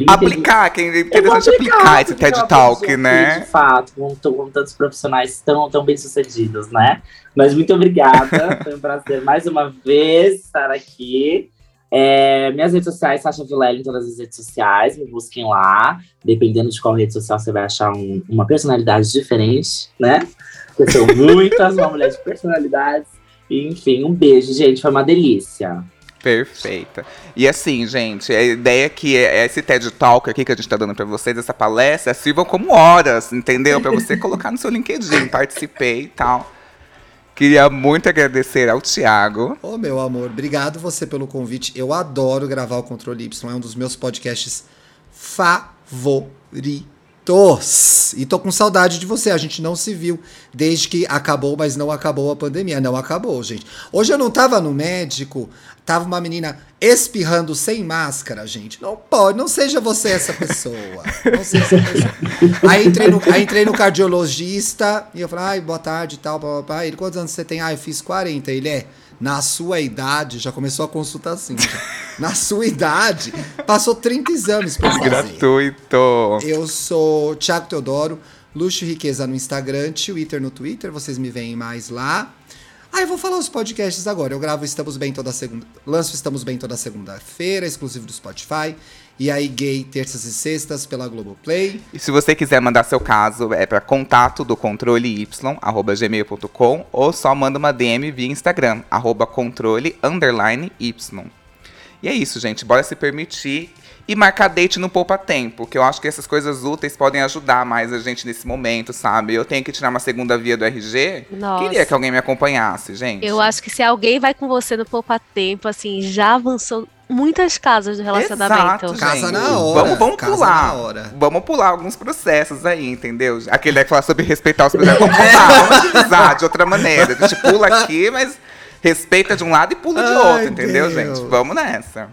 Aplicar, quem é interessante aplicar esse porque é TED Talk, que, né? De fato, com, com tantos profissionais tão, tão bem sucedidos, né? Mas muito obrigada. Foi um prazer mais uma vez estar aqui. É, minhas redes sociais, Sasha Vilela em todas as redes sociais, me busquem lá. Dependendo de qual rede social, você vai achar um- uma personalidade diferente, né? Porque são muitas, uma mulher de personalidades. Enfim, um beijo, gente. Foi uma delícia. Perfeita. E assim, gente, a ideia é que é esse TED Talk aqui que a gente tá dando pra vocês, essa palestra, sirvam como horas, entendeu? Pra você colocar no seu LinkedIn, participei e tal. Queria muito agradecer ao Thiago. Ô, meu amor, obrigado você pelo convite. Eu adoro gravar o Controle Y, é um dos meus podcasts favoritos. E tô com saudade de você. A gente não se viu desde que acabou, mas não acabou a pandemia. Não acabou, gente. Hoje eu não tava no médico, tava uma menina espirrando sem máscara, gente. Não pode, não seja você essa pessoa. Não seja essa pessoa. Aí entrei no, aí entrei no cardiologista e eu falei, ai, boa tarde e tal, papá. Ele, quantos anos você tem? Ah, eu fiz 40. Ele é, na sua idade, já começou a consulta assim. Na sua idade, passou 30 exames pra fazer. Gratuito. Eu sou Thiago Teodoro, Luxo e Riqueza no Instagram, Twitter no Twitter, vocês me veem mais lá. Ah, eu vou falar os podcasts agora. Eu gravo Estamos Bem toda segunda. Lanço Estamos Bem toda segunda-feira, exclusivo do Spotify. E aí, gay, terças e sextas pela Globoplay. E se você quiser mandar seu caso, é para contato do controle y, arroba gmail.com, ou só manda uma DM via Instagram, arroba controle underline y. E é isso, gente. Bora se permitir e marcar date no Poupa Tempo, que eu acho que essas coisas úteis podem ajudar mais a gente nesse momento, sabe? Eu tenho que tirar uma segunda via do RG. Nossa. Queria que alguém me acompanhasse, gente. Eu acho que se alguém vai com você no Poupa Tempo, assim, já avançou muitas casas do relacionamento. Exato, Casa na hora, Vamos, vamos casa pular. na hora. Vamos pular alguns processos aí, entendeu? Aquele que fala sobre respeitar os processos. Vamos pular, vamos agilizar de outra maneira. A gente pula aqui, mas respeita de um lado e pula de Ai, outro, entendeu, Deus. gente? Vamos nessa.